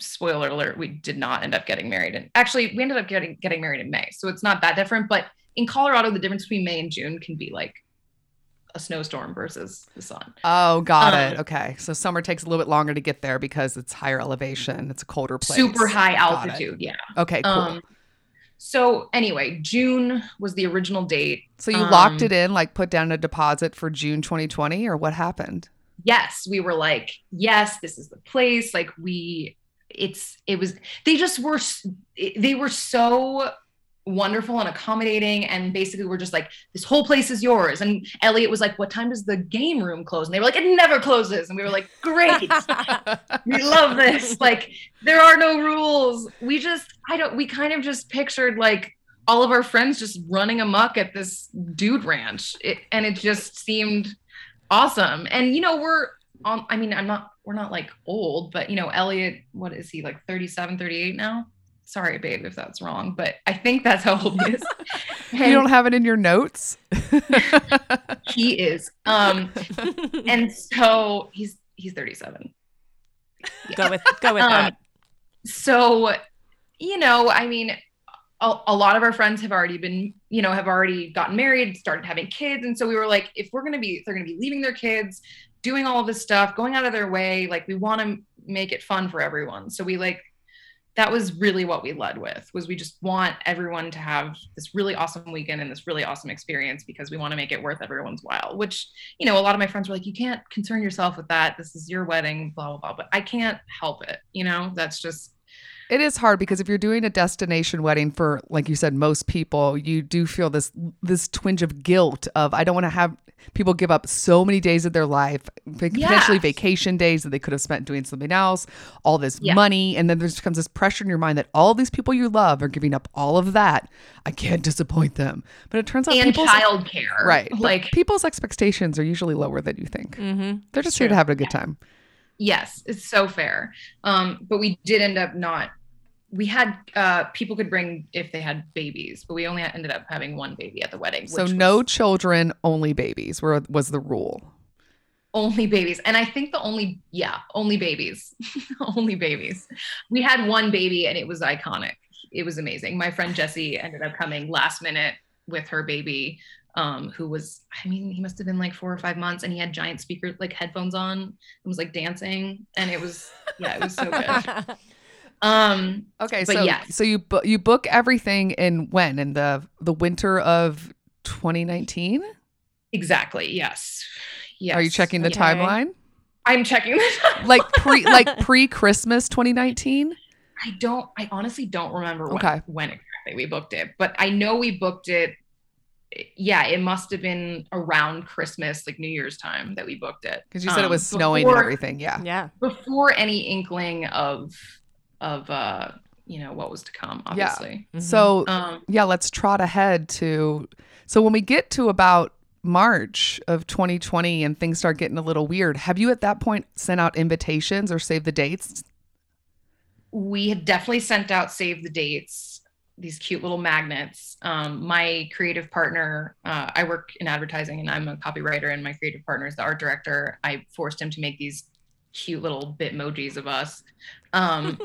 S3: spoiler alert, we did not end up getting married. And actually we ended up getting getting married in May. So it's not that different. But in Colorado, the difference between May and June can be like a snowstorm versus the sun.
S1: Oh, got
S3: Um,
S1: it. Okay. So summer takes a little bit longer to get there because it's higher elevation. It's a colder place.
S3: Super high altitude. Yeah.
S1: Okay, cool.
S3: Um, so anyway, June was the original date.
S1: so you locked
S3: um,
S1: it in, like put down a deposit for June 2020, or what happened?
S3: Yes, we were like, yes, this is the place. Like we, it's, it was. They just were. They were so wonderful and accommodating, and basically we're just like, this whole place is yours. And Elliot was like, what time does the game room close? And they were like, it never closes. And we were like, great. (laughs) we love this. Like there are no rules. We just I don't we kind of just pictured like all of our friends just running amok at this dude ranch. It, and it just seemed awesome. And you know, we're on I mean, I'm not we're not like old, but you know, Elliot, what is he like 37, 38 now? Sorry, babe, if that's wrong, but I think that's how old he is. (laughs) (laughs)
S1: you don't have it in your notes? (laughs)
S3: he is. Um, and so he's he's 37.
S4: go with go with
S3: Um,
S4: that.
S3: so you know i mean a, a lot of our friends have already been you know have already gotten married started having kids and so we were like if we're going to be they're going to be leaving their kids doing all of this stuff going out of their way like we want to make it fun for everyone so we like that was really what we led with was we just want everyone to have this really awesome weekend and this really awesome experience because we want to make it worth everyone's while which you know a lot of my friends were like you can't concern yourself with that. This is your wedding blah blah blah. But i can't help it you know? That's just
S1: It is hard because if you're doing a destination wedding for, like you said, most people, you do feel this this twinge of guilt of I don't want to have people give up so many days of their life, potentially vacation days that they could have spent doing something else, all this
S3: Yeah.
S1: money, and then there just comes this pressure in your mind that all these people you love are giving up all of that. I can't disappoint them, but it turns out
S3: and childcare
S1: right,
S3: like
S1: people's expectations are usually lower than you think.
S4: Mm-hmm.
S1: They're just here to have a good time.
S3: Yes it's so fair. Um but we did end up not we had uh people could bring if they had babies but we only ended up having one baby at the wedding
S1: So no
S3: was
S1: children, only babies were was the rule.
S3: only babies. And i think the only yeah only babies. (laughs) Only babies. We had one baby and it was iconic. It was amazing. My friend jessie ended up coming last minute with her baby um who was i mean he must have been like four or five months and he had giant speaker like headphones on and was like dancing and it was yeah it was so good (laughs) um
S1: Okay, so
S3: yes.
S1: so you bu- you book everything in when in the the winter of 2019?
S3: exactly yes yes
S1: Are you checking the
S4: Okay.
S1: timeline?
S3: i'm checking (laughs)
S1: Like pre like pre Christmas 2019?
S3: i don't i honestly don't remember when,
S1: Okay.
S3: when exactly we booked it but i know we booked it yeah it must have been around christmas like new year's time that we booked it
S1: Because you said it
S3: Um,
S1: was snowing and everything. Yeah.
S4: yeah.
S3: before any inkling of of uh you know what was to come
S1: Yeah.
S3: obviously
S1: So
S3: um
S1: yeah, let's trot ahead to so when we get to about March of 2020 and things start getting a little weird, have you at that point sent out invitations or saved the dates?
S3: we had definitely sent out save the dates these cute little magnets um, my creative partner uh, i work in advertising and i'm a copywriter and my creative partner is the art director i forced him to make these cute little bitmojis of us um,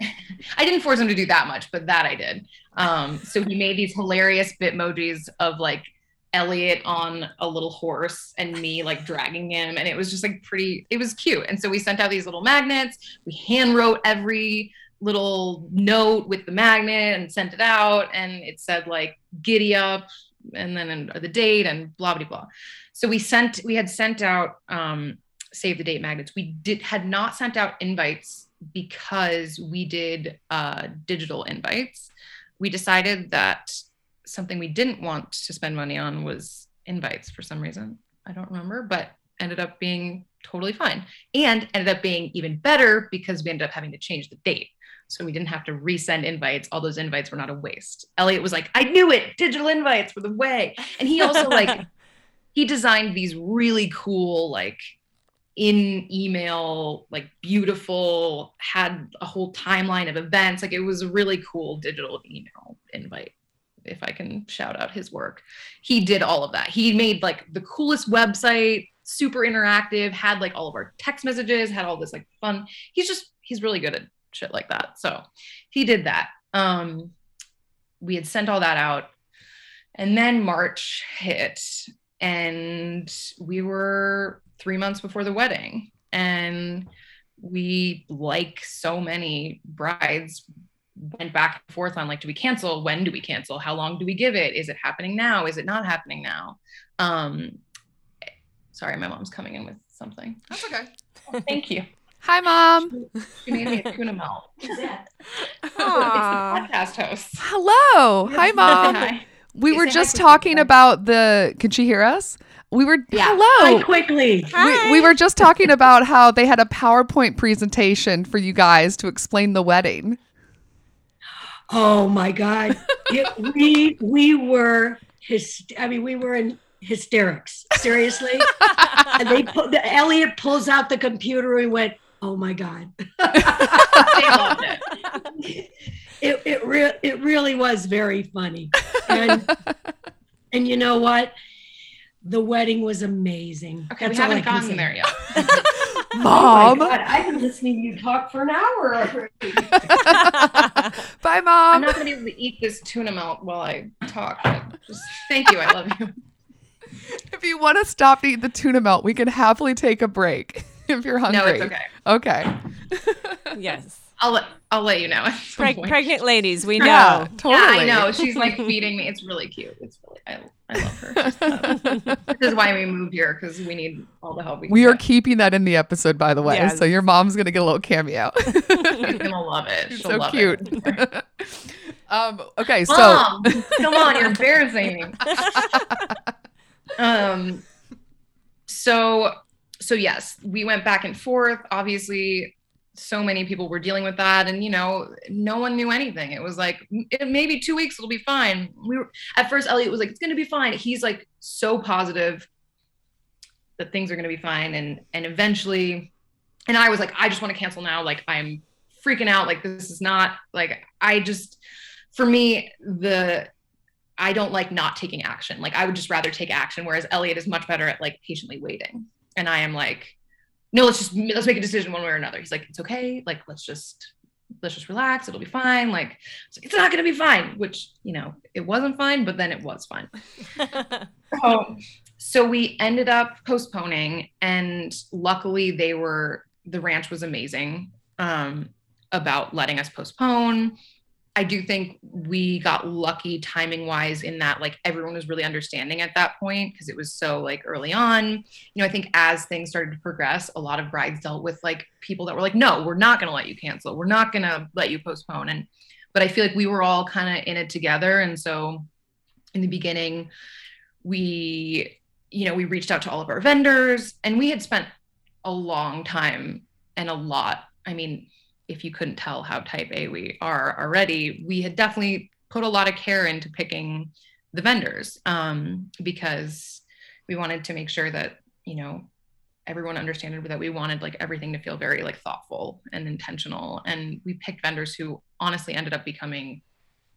S3: (laughs) i didn't force him to do that much but that i did um, so he made these hilarious bitmojis of like Elliot on a little horse and me like dragging him. And it was just like pretty, it was cute. And so we sent out these little magnets. We hand wrote every little note with the magnet and sent it out. And it said like giddy up and then the date and blah, blah, blah. So we sent, we had sent out um, save the date magnets. We did had not sent out invites because we did uh, digital invites. We decided that something we didn't want to spend money on was invites for some reason. I don't remember, but ended up being totally fine and ended up being even better because we ended up having to change the date. So we didn't have to resend invites. All those invites were not a waste. Elliot was like, I knew it. Digital invites were the way. And he also like, (laughs) he designed these really cool, like in email, like beautiful, had a whole timeline of events. Like it was a really cool digital email invite if I can shout out his work. He did all of that. He made like the coolest website, super interactive, had like all of our text messages, had all this like fun. He's just he's really good at shit like that. So he did that. Um we had sent all that out. And then March hit and we were 3 months before the wedding and we like so many brides went back and forth on like do we cancel when do we cancel how long do we give it is it happening now is it not happening now um sorry my mom's coming in with something
S1: That's okay.
S3: thank you
S1: Hi, mom.
S3: she made me a tuna melt it's the podcast host
S1: Hello. Hi, mom.
S3: Hi.
S1: We were just talking about the. Can she hear us? We were.
S3: Yeah.
S1: Hello.
S5: Hi, quickly.
S1: We, we were just talking about how they had a PowerPoint presentation for you guys to explain the wedding.
S5: Oh my God. It, (laughs) we we were his. I mean, we were in hysterics. Seriously. (laughs) and they put the Elliot pulls out the computer and went, "Oh my God." (laughs)
S3: it
S5: It it re- it really was very funny. And and you know what? The wedding was amazing.
S3: okay we
S5: That's all I
S3: haven't
S5: can
S3: gotten
S5: say.
S3: there yet (laughs)
S5: Oh
S1: Mom.
S5: God, I've been listening to you talk for an hour already. (laughs)
S1: Bye, mom i'm
S3: not gonna be able to eat this tuna melt while i talk just thank you i love you
S1: If you want to stop to eat the tuna melt, we can happily take a break (laughs) if you're hungry.
S3: no it's okay
S1: Okay. (laughs)
S4: yes.
S3: i'll let i'll let you know at
S4: Preg- pregnant ladies, we (laughs) know.
S1: Yeah, totally.
S3: Yeah, I know. She's like feeding me. It's really cute. It's really, I, I love her. She's, this is why we moved here because we need all the help we can
S1: We are
S3: get.
S1: keeping that in the episode, by the way.
S4: Yes.
S1: So your mom's gonna get a little cameo.
S3: She's gonna love it.
S1: She's
S3: She'll
S1: so
S3: love
S1: cute.
S3: It.
S1: um. Okay. So.
S3: Mom, come on, you're embarrassing me. um. So, so yes, we went back and forth. Obviously, so many people were dealing with that, and you know, no one knew anything. It was like maybe two weeks it'll be fine. We were at first. Elliot was like, "It's gonna be fine." He's like so positive that things are gonna be fine, and and eventually, and I was like, I just want to cancel now. Like I'm freaking out. Like this is not like I just for me the I don't like not taking action. Like I would just rather take action, whereas Elliot is much better at like patiently waiting. And I am like, no, let's just let's make a decision one way or another. He's like, it's okay. Like let's just let's just relax. It'll be fine. Like it's, not gonna be fine. Which you know it wasn't fine, but then it was fine. (laughs) So, so we ended up postponing, and luckily they were the ranch was amazing um, about letting us postpone. I do think we got lucky timing wise in that like everyone was really understanding at that point because it was so like early on. You know, I think as things started to progress, a lot of brides dealt with like people that were like, no, we're not going to let you cancel. We're not going to let you postpone. And, but I feel like we were all kind of in it together. And so in the beginning, we, you know, we reached out to all of our vendors and we had spent a long time and a lot. I mean, if you couldn't tell how type A we are already, we had definitely put a lot of care into picking the vendors um, because we wanted to make sure that, you know, everyone understood that we wanted like everything to feel very like thoughtful and intentional. And we picked vendors who honestly ended up becoming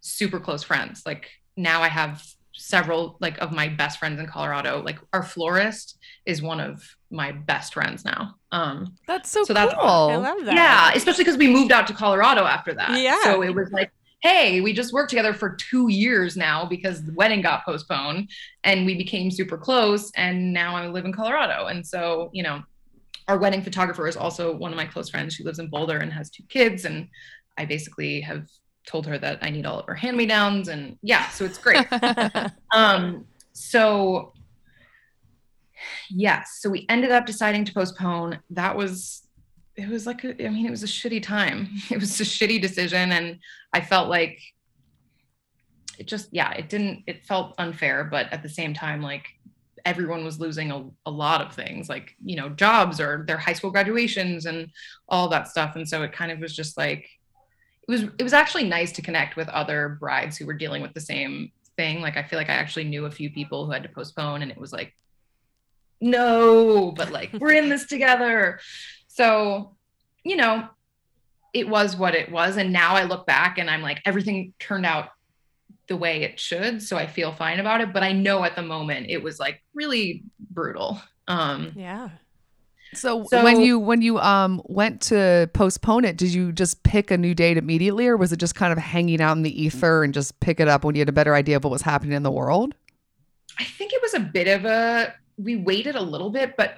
S3: super close friends. Like now I have several like of my best friends in Colorado. Like our florist is one of my best friends now. Um,
S1: That's so,
S3: So that's
S1: cool.
S4: I love that.
S3: yeah, especially because we moved out to Colorado after that.
S4: Yeah.
S3: So it was like, hey, we just worked together for two years now because the wedding got postponed and we became super close. And now I live in Colorado. And so, you know, our wedding photographer is also one of my close friends. She lives in Boulder and has two kids. And I basically have told her that I need all of her hand me downs. And yeah, so it's great. (laughs) um, so yes, so we ended up deciding to postpone. That was it was like a, I mean, it was a shitty time. (laughs) It was a shitty decision, and I felt like it just yeah, it didn't. It felt unfair, but at the same time, like everyone was losing a, a lot of things, like you know, jobs or their high school graduations and all that stuff. And so it kind of was just like it was. It was actually nice to connect with other brides who were dealing with the same thing. Like I feel like I actually knew a few people who had to postpone, and it was like no, but like we're in this together. So, you know, it was what it was. And now I look back and I'm like, everything turned out the way it should. So I feel fine about it. But I know at the moment it was like really brutal. Um,
S4: yeah.
S1: So,
S3: So-
S1: when you when you um went to postpone it, did you just pick a new date immediately, or was it just kind of hanging out in the ether and just pick it up when you had a better idea of what was happening in the world?
S3: I think it was a bit of a, we waited a little bit, but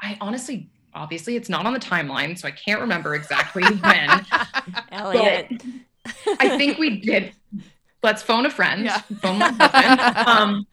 S3: I honestly, obviously, it's not on the timeline. So I can't remember exactly (laughs) when.
S4: Elliot.
S3: I think we did. Let's phone a friend.
S1: Yeah.
S3: Phone my husband. (laughs) Um,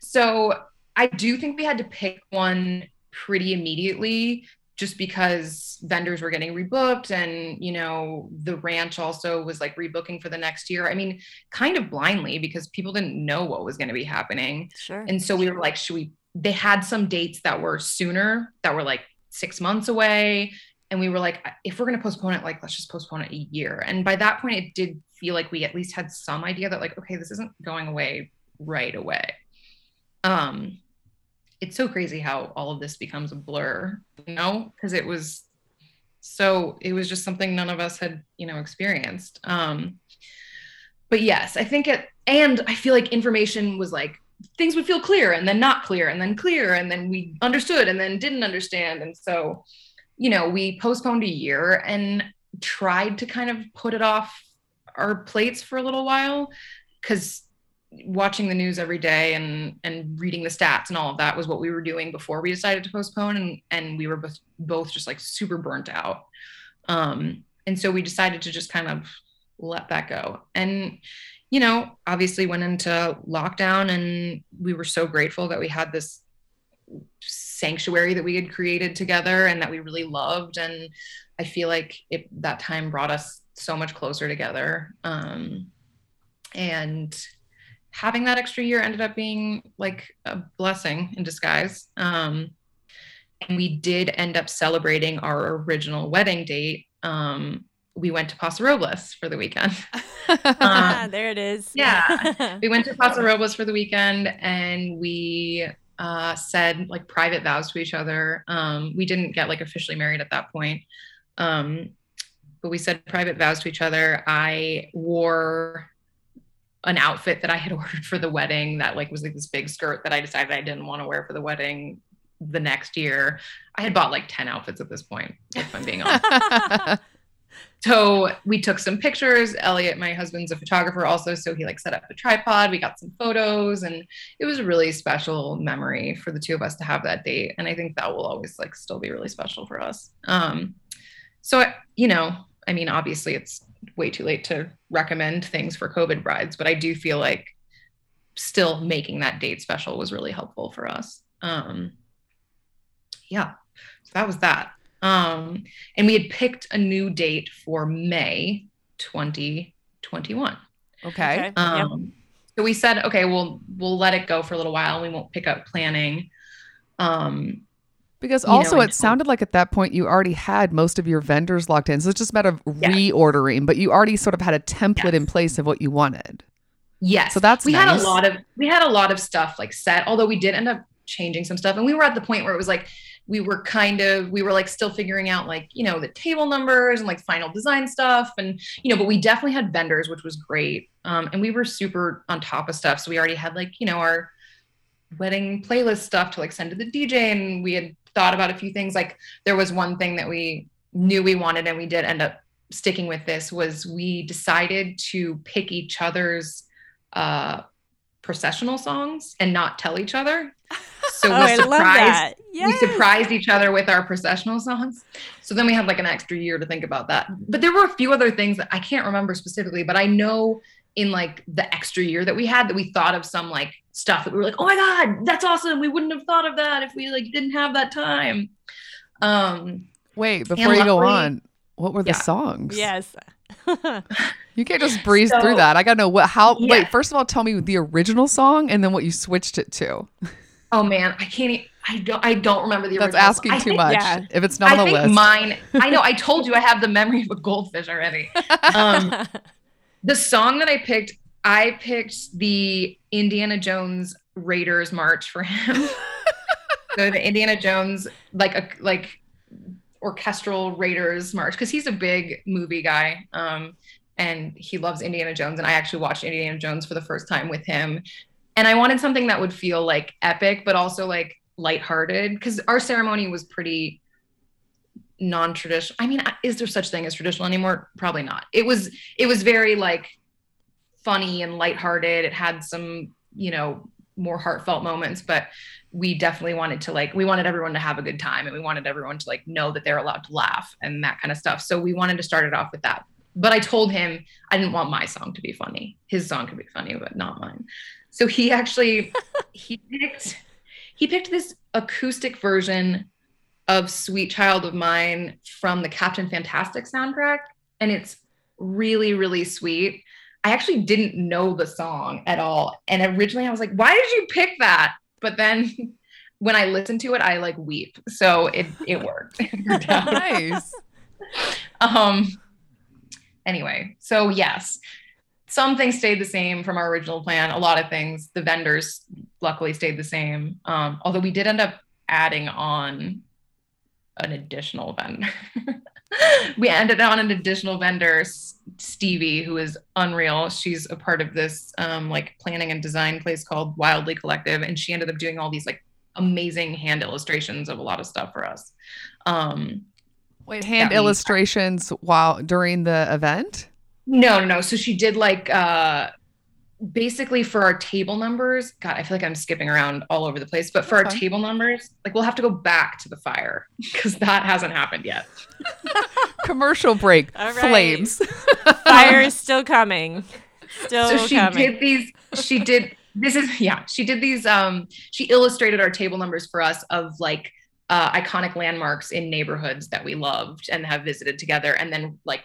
S3: so I do think we had to pick one pretty immediately, just because vendors were getting rebooked, and you know the ranch also was like rebooking for the next year. I mean, kind of blindly because people didn't know what was going to be happening,
S4: Sure.
S3: and so we were like, should we? They had some dates that were sooner, that were like six months away. And we were like, if we're going to postpone it, like, let's just postpone it a year. And by that point, it did feel like we at least had some idea that, like, okay, this isn't going away right away. Um, it's so crazy how all of this becomes a blur, you know, because it was so, it was just something none of us had, you know, experienced. Um, but yes, I think it, and I feel like information was like, things would feel clear and then not clear and then clear and then we understood and then didn't understand and so you know we postponed a year and tried to kind of put it off our plates for a little while because watching the news every day and and reading the stats and all of that was what we were doing before we decided to postpone and and we were both both just like super burnt out um and so we decided to just kind of let that go and you know, obviously went into lockdown and we were so grateful that we had this sanctuary that we had created together and that we really loved. And I feel like it, that time brought us so much closer together. Um, and having that extra year ended up being like a blessing in disguise. Um, and we did end up celebrating our original wedding date. Um, we went to Paso Robles for the weekend. (laughs) Um,
S4: there it is.
S3: yeah. (laughs) we went to Paso Robles for the weekend and we uh, said like private vows to each other. Um, we didn't get like officially married at that point. Um, but we said private vows to each other. I wore an outfit that I had (laughs) ordered for the wedding that like was like this big skirt that I decided I didn't want to wear for the wedding the next year. I had bought like 10 outfits at this point, if I'm being honest. (laughs) so we took some pictures elliot my husband's a photographer also so he like set up a tripod we got some photos and it was a really special memory for the two of us to have that date and i think that will always like still be really special for us um so you know i mean obviously it's way too late to recommend things for covid brides but i do feel like still making that date special was really helpful for us um yeah so that was that um, and we had picked a new date for May 2021.
S1: okay.
S4: Okay. Yep.
S3: Um, So we said, okay, we'll we'll let it go for a little while. We won't pick up planning. Um,
S1: Because
S3: you know,
S1: also,
S3: and-
S1: it sounded like at that point you already had most of your vendors locked in. So it's just a matter of
S3: Yeah.
S1: reordering, but you already sort of had a template in place of what you wanted.
S3: yes,
S1: So that's
S3: we had a lot of we had a lot of stuff like set. Although we did end up changing some stuff, and we were at the point where it was like we were kind of we were like still figuring out like you know the table numbers and like final design stuff and you know but we definitely had vendors which was great um, and we were super on top of stuff so we already had like you know our wedding playlist stuff to like send to the dj and we had thought about a few things like there was one thing that we knew we wanted and we did end up sticking with this was we decided to pick each other's uh, processional songs and not tell each other. So (laughs)
S4: oh,
S3: we surprised
S4: that.
S3: we surprised each other with our processional songs. So then we had like an extra year to think about that. But there were a few other things that I can't remember specifically, but I know in like the extra year that we had that we thought of some like stuff that we were like, oh my God, that's awesome. We wouldn't have thought of that if we like didn't have that time. Um
S1: Wait, before you go on, what were the
S3: Yeah.
S1: songs?
S4: Yes. (laughs)
S1: You can't just breeze
S3: So-
S1: through that. I gotta know what how
S3: Yeah.
S1: wait, first of all, tell me the original song and then what you switched it to.
S3: oh man, I can't I don't I don't remember the
S1: That's
S3: original
S1: asking
S3: I
S1: too
S3: think-
S1: much.
S4: yeah.
S1: If it's not
S3: I
S1: on the
S3: think
S1: list.
S3: mine I know (laughs) I told you I have the memory of a goldfish already. (laughs) Um the song that I picked, I picked the Indiana Jones Raiders March for him. (laughs) so the Indiana Jones, like a like orchestral Raiders March, because he's a big movie guy. Um, and he loves Indiana Jones. And I actually watched Indiana Jones for the first time with him. And I wanted something that would feel like epic, but also like lighthearted, because our ceremony was pretty non-traditional. I mean, is there such thing as traditional anymore? Probably not. It was it was very like funny and lighthearted. It had some, you know, more heartfelt moments, but we definitely wanted to like we wanted everyone to have a good time and we wanted everyone to like know that they're allowed to laugh and that kind of stuff. So we wanted to start it off with that. But I told him I didn't want my song to be funny. His song could be funny, but not mine. So he actually (laughs) he picked he picked this acoustic version of Sweet Child of Mine from the Captain Fantastic soundtrack. And it's really, really sweet. I actually didn't know the song at all. And originally I was like, why did you pick that? But then (laughs) when I listened to it, I like weep. So it it worked. It (laughs)
S1: nice.
S3: um anyway, so yes. Some things stayed the same from our original plan. A lot of things, the vendors luckily stayed the same. Um, although we did end up adding on an additional vendor. (laughs) we ended on an additional vendor, Stevie, who is unreal. She's a part of this um, like planning and design place called Wildly Collective, and she ended up doing all these like amazing hand illustrations of a lot of stuff for us. Um,
S1: Wait, hand illustrations while during the event?
S3: No, no, no. So she did like uh basically for our table numbers. God, I feel like I'm skipping around all over the place, but for
S1: That's
S3: our table numbers, like we'll have to go back to the fire (laughs) because that hasn't happened yet. (laughs)
S1: Commercial break.
S4: All right.
S1: Flames. (laughs)
S4: Fire is still coming. Still
S3: so she
S4: coming.
S3: did these she did this is yeah, she did these um she illustrated our table numbers for us of like uh iconic landmarks in neighborhoods that we loved and have visited together and then like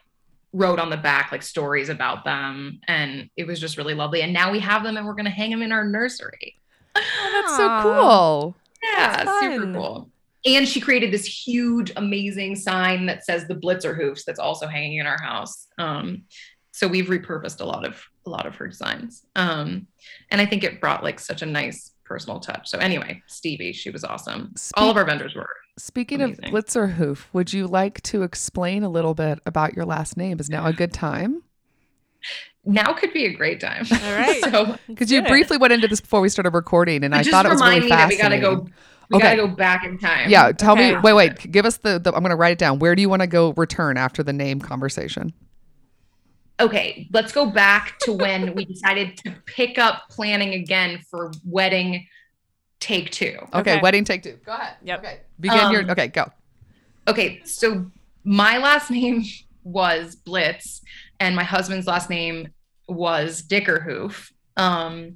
S3: wrote on the back like stories about them and it was just really lovely and now we have them and we're going to hang them in our nursery.
S1: Oh, that's so cool.
S3: yeah
S4: That's
S3: super cool. And she created this huge amazing sign that says the Blitzerhoofs that's also hanging in our house. Um so we've repurposed a lot of a lot of her designs. Um and i think it brought like such a nice personal touch. So anyway stevie she was awesome. All of our vendors were
S1: Speaking
S3: Amazing.
S1: of Blitzerhoof, would you like to explain a little bit about your last name? Is now a good time?
S3: now could be a great time
S4: All right. (laughs)
S3: so
S1: Because you briefly went into this before we started recording, and I
S3: just
S1: thought it was
S3: remind
S1: really
S3: me that we
S1: fascinating.
S3: gotta go we
S1: Okay.
S3: gotta go back in time
S1: Yeah, tell me. Wait, wait. Give us the, the. I'm going to write it down. Where do you want to go? Return after the name conversation.
S3: okay, let's go back to when we decided to pick up planning again for wedding take two.
S1: Okay,
S4: Okay.
S1: wedding take two. Go ahead.
S4: Yep.
S1: Okay, begin your.
S3: Um,
S1: Okay, go.
S3: Okay, so my last (laughs) name was Blitz, and my husband's last name was Dickerhoof. Um,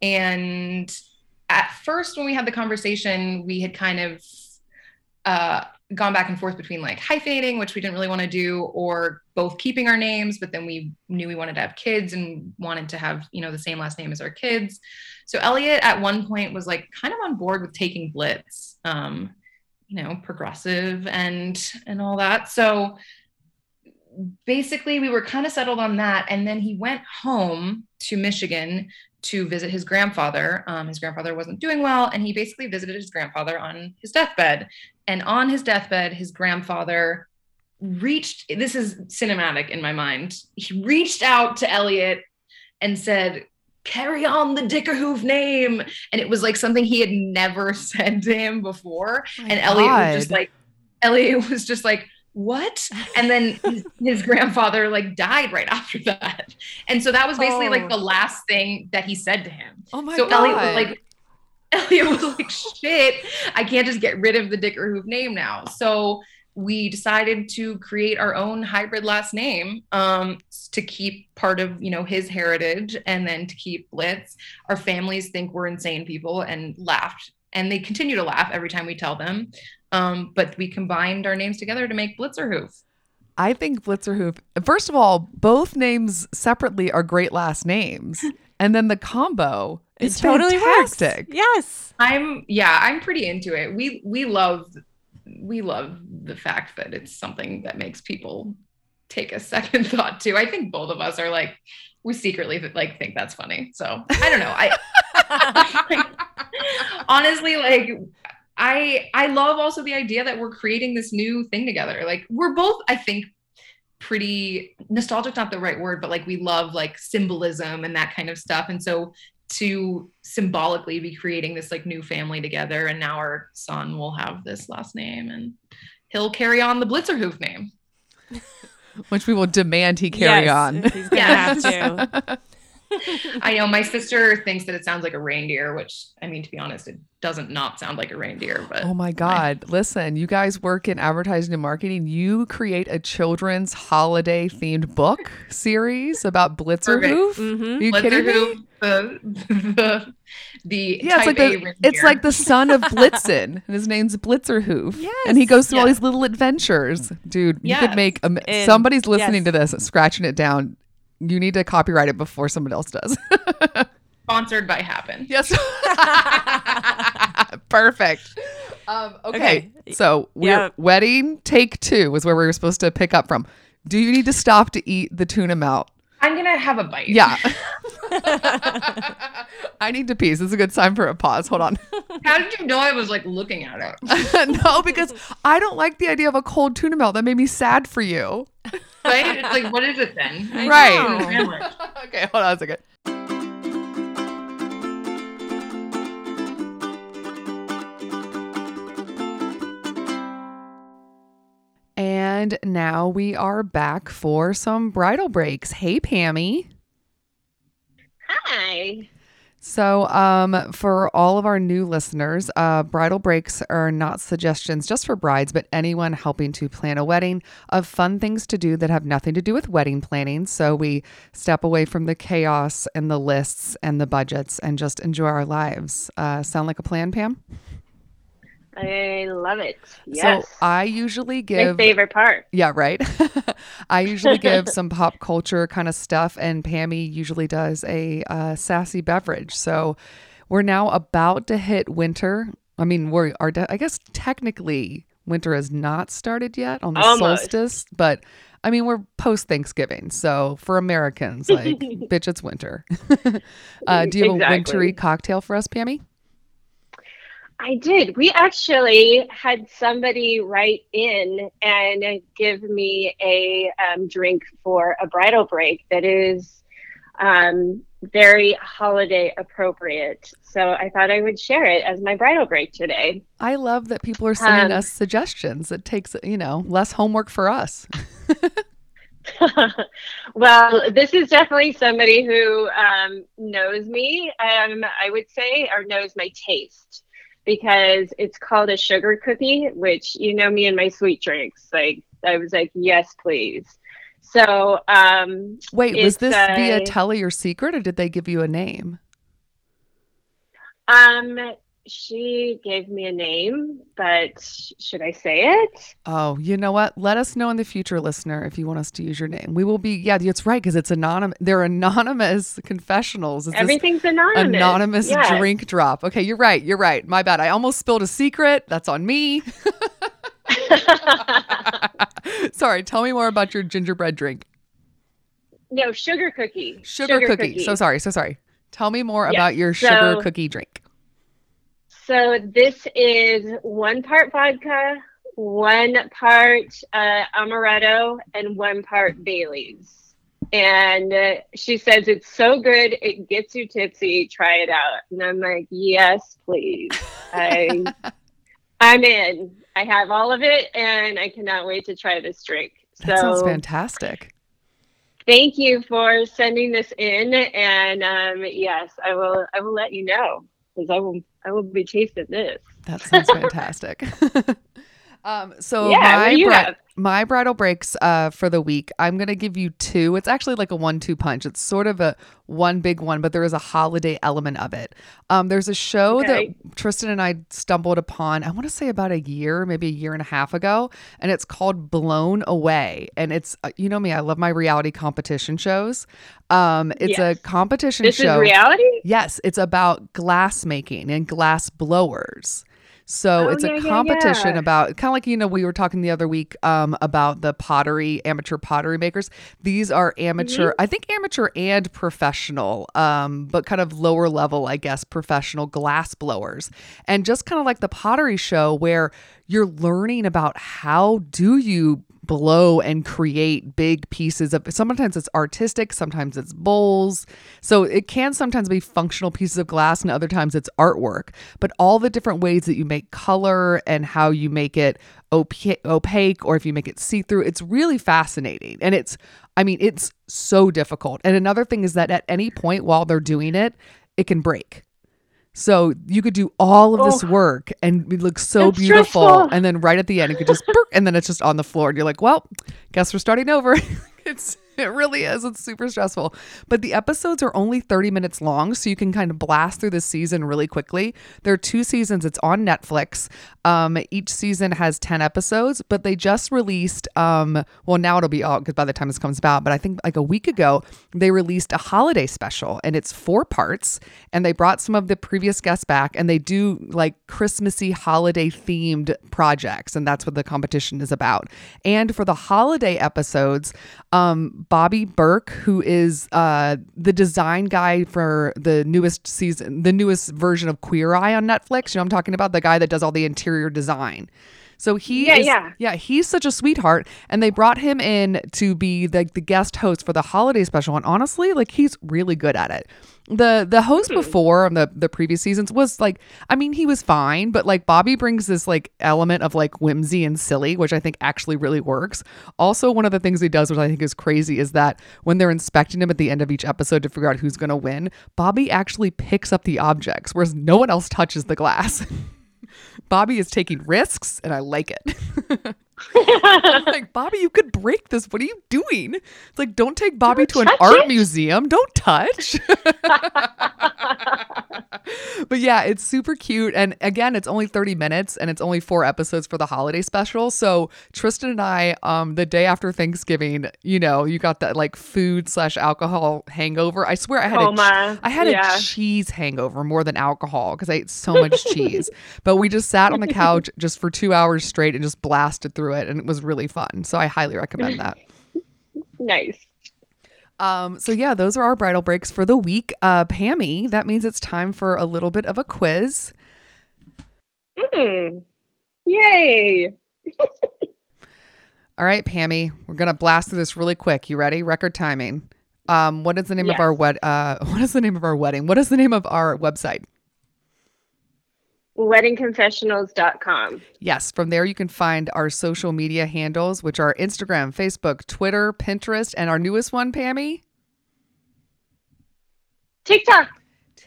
S3: and at first, when we had the conversation, we had kind of uh, gone back and forth between like hyphenating, which we didn't really want to do, or both keeping our names, but then we knew we wanted to have kids and wanted to have, you know, the same last name as our kids. So Elliot at one point was like kind of on board with taking Blitz. Um, you know progressive and and all that. So basically we were kind of settled on that. And then he went home to michigan to visit his grandfather. Um, his grandfather wasn't doing well and he basically visited his grandfather on his deathbed. And on his deathbed his grandfather reached this is cinematic in my mind he reached out to elliot and said carry on the dickerhoof name and it was like something he had never (laughs) said to him before and Elliot was just like Elliot (laughs) was just like what? And then (laughs) his, his grandfather like died right after that. And so that was basically
S4: Oh.
S3: like the last thing that he said to him.
S1: Oh my
S3: so
S1: god.
S3: Elliot was like, Elliot was like, shit, I can't just get rid of the Dickerhoof name now. So we decided to create our own hybrid last name um, to keep part of you know his heritage and then to keep Blitz. Our families think we're insane people and laughed, and they continue to laugh every time we tell them. Um, but we combined our names together to make Blitzerhoof.
S1: I think Blitzerhoof. First of all, both names separately are great last names, (laughs) and then the combo is
S4: It totally works.
S1: fantastic.
S4: Yes.
S3: I'm yeah, I'm pretty into it. We we love we love the fact that it's something that makes people take a (laughs) second thought to. I think both of us are like we secretly like think that's funny. So I don't know. I (laughs) honestly like I I love also the idea that we're creating this new thing together. Like we're both I think pretty nostalgic not the right word but like we love like symbolism and that kind of stuff and so to symbolically be creating this like new family together and now our son will have this last name and he'll carry on the blitzerhoof name (laughs)
S1: Which we will demand he carry
S4: Yes,
S1: on.
S4: He's gonna
S3: Yes.
S4: have to. (laughs)
S3: i know my sister thinks that it sounds like a reindeer which i mean to be honest it doesn't not sound like a reindeer but
S1: Oh my God. Listen, you guys work in advertising and marketing. You create a children's holiday themed book series about Blitzerhoof.
S4: Mhm.
S1: Are you kidding me?
S3: Blitzerhoof, the the, the
S1: Yeah, it's like
S3: A
S1: the, it's like the (laughs) son of Blitzen, and his name's Blitzerhoof, and he goes through all these little adventures. Dude, you could make a,
S4: And-
S1: somebody's listening
S4: yes.
S1: to this, scratching it down. You need to copyright it before someone else does. (laughs)
S3: sponsored by Happn
S1: yes, (laughs) perfect. Um, okay.
S4: Okay.
S1: so we're
S4: Yeah.
S1: wedding take two was where we were supposed to pick up from. Do you need to stop to eat the tuna melt?
S3: I'm gonna have a bite
S1: Yeah. (laughs) I need to pee. This is a good time for a pause. Hold on. (laughs)
S3: how did you know i was like looking at it (laughs)
S1: no, because I don't like the idea of a cold tuna melt. That made me sad for you.
S3: right it's like what is it then
S4: I
S1: Right. okay, hold on a second. And now we are back for some bridal breaks. Hey, Pammy.
S6: Hi.
S1: So, um, for all of our new listeners, uh, bridal breaks are not suggestions just for brides, but anyone helping to plan a wedding of fun things to do that have nothing to do with wedding planning. So, we step away from the chaos and the lists and the budgets and just enjoy our lives. Uh, sound like a plan, Pam?
S6: I love it. Yes.
S1: So, I usually give My
S6: favorite part.
S1: Yeah, right. (laughs) I usually (laughs) give some pop culture kind of stuff, and Pammy usually does a uh, sassy beverage. So we're now about to hit winter. I mean, we're are de- I guess technically winter has not started yet on the
S6: Almost.
S1: solstice, but I mean we're post Thanksgiving, so for Americans, like (laughs) bitch, it's winter. uh, do you have a
S6: Exactly.
S1: wintry cocktail for us, Pammy?
S6: I did. We actually had somebody write in and give me a um, drink for a bridal break that is um, very holiday appropriate. So I thought I would share it as my bridal break today.
S1: I love that people are sending
S6: Um,
S1: us suggestions. It takes you know less homework for us. (laughs) (laughs)
S6: well, this is definitely somebody who um, knows me, um, I would say, or knows my taste because it's called a sugar cookie, which you know me and my sweet drinks. Like, I was like, yes, please. So, um,
S1: Wait, was this via
S6: a-
S1: Tell Your Secret or did they give you a name?
S6: um, she gave me a name, but should I say it?
S1: Oh, you know what? Let us know in the future, listener, if you want us to use your name. We will be, yeah, it's right, because it's anonymous. They're anonymous confessionals. It's
S6: Everything's anonymous.
S1: anonymous
S6: Yes.
S1: drink drop. Okay, you're right. You're right. My bad. I almost spilled a secret. That's on me. (laughs) Sorry, tell me more about your gingerbread drink.
S6: no, sugar cookie.
S1: Sugar, cookie. So sorry. So sorry. Tell me more
S6: Yeah,
S1: about your sugar
S6: so-
S1: cookie drink.
S6: So this is one part vodka, one part uh, amaretto, and one part Bailey's. And uh, she says it's so good, it gets you tipsy. Try it out. And I'm like, yes, please. I (laughs) I'm in. I have all of it, and I cannot wait to try this drink.
S1: That sounds fantastic.
S6: thank you for sending this in, and um, yes, I will. I will let you know because I will. I will be tasting this.
S1: That sounds fantastic. Um, so
S6: yeah.
S1: My bri- my bridal breaks uh, for the week, I'm gonna give you two. It's actually like a one-two punch. It's sort of a one big one, but there is a holiday element of it. Um, there's a show
S6: Okay.
S1: that Tristan and I stumbled upon. I want to say about a year, maybe a year and a half ago, and it's called Blown Away. And it's uh, you know me, I love my reality competition shows. Um, it's
S6: Yes.
S1: a competition
S6: This
S1: show.
S6: is reality.
S1: Yes, it's about glass making and glass blowers. So
S6: Oh,
S1: it's
S6: yeah,
S1: a
S6: yeah,
S1: competition
S6: yeah.
S1: about kind of like you know we were talking the other week um, about the pottery amateur pottery makers. These are amateur,
S6: Mm-hmm.
S1: I think amateur and professional, um, but kind of lower level, I guess, professional glass blowers. And just kind of like the pottery show where you're learning about how do you blow and create big pieces of sometimes it's artistic sometimes it's bowls. So it can sometimes be functional pieces of glass and other times it's artwork. But all the different ways that you make color and how you make it opa- opaque or if you make it see-through it's really fascinating. And it's i mean it's so difficult. And another thing is that at any point while they're doing it it can break so you could do all of this
S6: Oh.
S1: work and it looks so beautiful.
S6: stressful.
S1: And then right at the end, it could just, (laughs) and then it's just on the floor. And you're like, well, guess we're starting over. (laughs) it's, it really is. It's super stressful. But the episodes are only 30 minutes long. So you can kind of blast through the season really quickly. There are two seasons. It's on Netflix. Um, each season has 10 episodes, but they just released, um, well, now it'll be out because by the time this comes about, but I think like a week ago, they released a holiday special and it's four parts. And they brought some of the previous guests back and they do like Christmassy holiday themed projects. And that's what the competition is about. And for the holiday episodes, um, Bobby Berk, who is uh, the design guy for the newest season, the newest version of Queer Eye on Netflix. You know, I'm talking about the guy that does all the interior design. So he
S6: Yeah,
S1: is,
S6: yeah.
S1: yeah, he's such a sweetheart, and they brought him in to be the the guest host for the holiday special. And honestly, like he's really good at it. the The host
S6: Hmm.
S1: before on the the previous seasons was like, I mean, he was fine, but like Bobby brings this like element of like whimsy and silly, which I think actually really works. Also, one of the things he does, which I think is crazy, is that when they're inspecting him at the end of each episode to figure out who's going to win, Bobby actually picks up the objects, whereas no one else touches the glass. (laughs) Bobby is taking risks, and I like it. (laughs) I'm (laughs) like, Bobby, you could break this. What are you doing? It's like, don't take Bobby to an art
S6: it.
S1: museum. Don't touch. (laughs) (laughs) but yeah, it's super cute. And again, it's only 30 minutes and it's only four episodes for the holiday special. So Tristan and I, um, the day after Thanksgiving, you know, you got that like food slash alcohol hangover. I swear I had a. I had
S6: yeah.
S1: a cheese hangover more than alcohol because I ate so much cheese. But we just sat on the couch just for two hours straight and just blasted through it, and it was really fun. So I highly recommend that. (laughs)
S6: nice.
S1: Um, so yeah, those are our bridal breaks for the week. Uh, Pammy, that means it's time for a little bit of a quiz.
S6: Mm. Yay. (laughs)
S1: All right, Pammy, we're gonna blast through this really quick. You ready? Record timing. Um, what is the name of our wed? Uh, (laughs) what is the name of our wedding? What is the name of our website?
S6: Weddingconfessionals.com.
S1: Yes, from there you can find our social media handles, which are Instagram, Facebook, Twitter, Pinterest, and our newest one, Pammy,
S6: TikTok.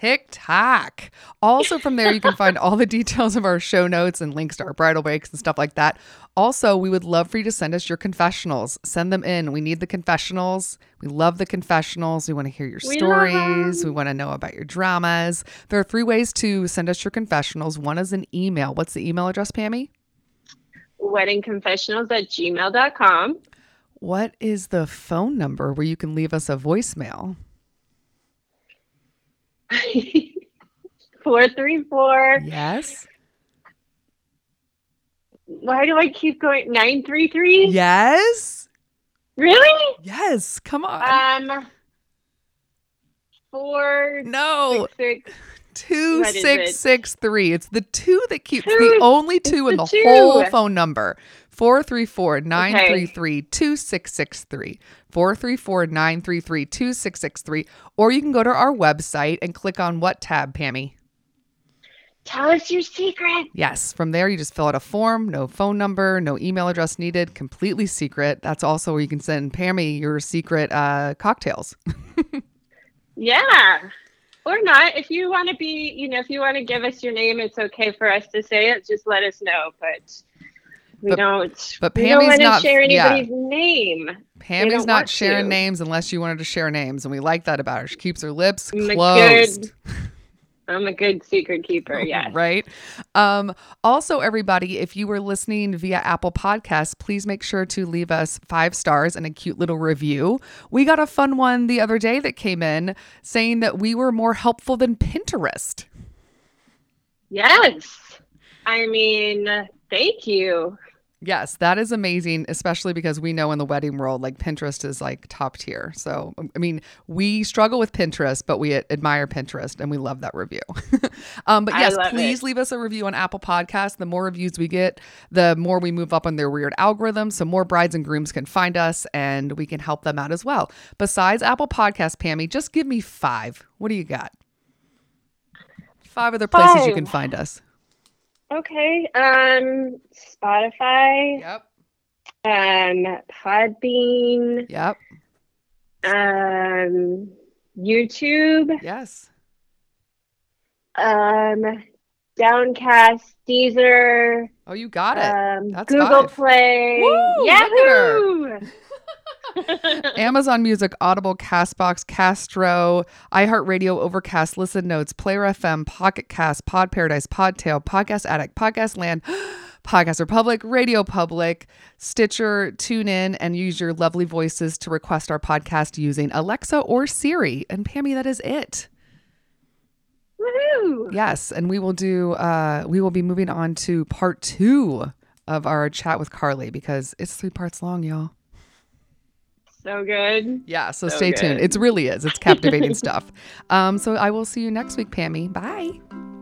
S1: TikTok. Also, from there you can find all the details of our show notes and links to our bridal breaks and stuff like that. Also, we would love for you to send us your confessionals. Send them in. We need the confessionals. We love the confessionals. We want to hear your
S6: We
S1: stories. We want to know about your dramas. There are three ways to send us your confessionals. One is an email. What's the email address, Pammy?
S6: Weddingconfessionals at gmail.com.
S1: What is the phone number where you can leave us a voicemail? (laughs)
S6: 434.
S1: Yes.
S6: Why do I keep going? 933?
S1: Yes.
S6: Really?
S1: Yes. Come on.
S6: Um, four,
S1: no.
S6: six, six.
S1: Two six
S6: it?
S1: six three. It's the two that keeps the only two in
S6: the
S1: the whole phone number. 434-933-2663. 434-933-2663. Or you can go to our website and click on what tab, Pammy?
S6: Tell us your secret.
S1: Yes, from there you just fill out a form, no phone number, no email address needed, completely secret. That's also where you can send Pammy your secret uh, cocktails. (laughs)
S6: Yeah. Or not. If you want to be, you know, if you want to give us your name, it's okay for us to say it. Just let us know. But we
S1: But-
S6: don't.
S1: but
S6: don't
S1: Pammy's
S6: want to
S1: not-
S6: share
S1: yeah.
S6: anybody's name.
S1: Pammy's
S6: don't
S1: sharing
S6: to.
S1: names unless you wanted to share names, and we like that about her. She keeps her lips
S6: I'm a
S1: closed.
S6: good. (laughs) I'm a good secret keeper. (laughs) Yeah.
S1: Right. Um, also, everybody, if you were listening via Apple Podcasts, please make sure to leave us five stars and a cute little review. We got a fun one the other day that came in saying that we were more helpful than Pinterest.
S6: Yes. I mean, thank you.
S1: Yes, that is amazing, especially because we know in the wedding world, like Pinterest is like top tier. So, I mean, we struggle with Pinterest, but we admire Pinterest and we love that review. (laughs) um, but yes, please
S6: it.
S1: leave us a review on Apple Podcasts. The more reviews we get, the more we move up on their weird algorithm. So, more brides and grooms can find us and we can help them out as well. Besides Apple Podcasts, Pammy, just give me five. What do you got? Five other places you can find us.
S6: Okay. Um, Spotify.
S1: Yep.
S6: Um, Podbean.
S1: Yep.
S6: Um, YouTube.
S1: Yes.
S6: Um, Downcast. Deezer.
S1: Oh, you got it.
S6: Um,
S1: That's
S6: Google
S1: five.
S6: Play.
S1: Woo, look at her.
S6: Yahoo! (laughs)
S1: Amazon Music, Audible, Castbox, Castro, iHeartRadio, Overcast, Listen Notes, Player FM, Pocket Cast, Pod Paradise, Podtail, Podcast Addict, Podcast Land, (gasps) Podcast Republic, Radio Public, Stitcher, tune in and use your lovely voices to request our podcast using Alexa or Siri. And Pammy, that is it.
S6: Woohoo!
S1: Yes, and we will do uh we will be moving on to part 2 of our chat with Carly because it's 3 parts long, y'all.
S6: So good.
S1: Yeah, so,
S6: So
S1: stay tuned.
S6: good.
S1: It really is. It's captivating (laughs) stuff. Um, so I will see you next week, Pammy. Bye.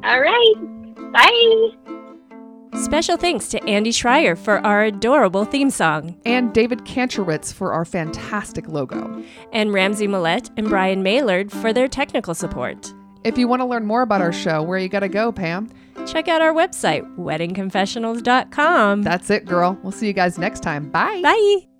S6: All right. Bye.
S4: Special thanks to Andy Schreier for our adorable theme song,
S1: And David Kantrowitz for our fantastic logo.
S4: and Ramsey Millette and Brian Maylard for their technical support.
S1: If you want to learn more about our show, where you got to go, Pam?
S4: Check out our website, weddingconfessionals.com.
S1: That's it, girl. We'll see you guys next time. Bye.
S4: Bye.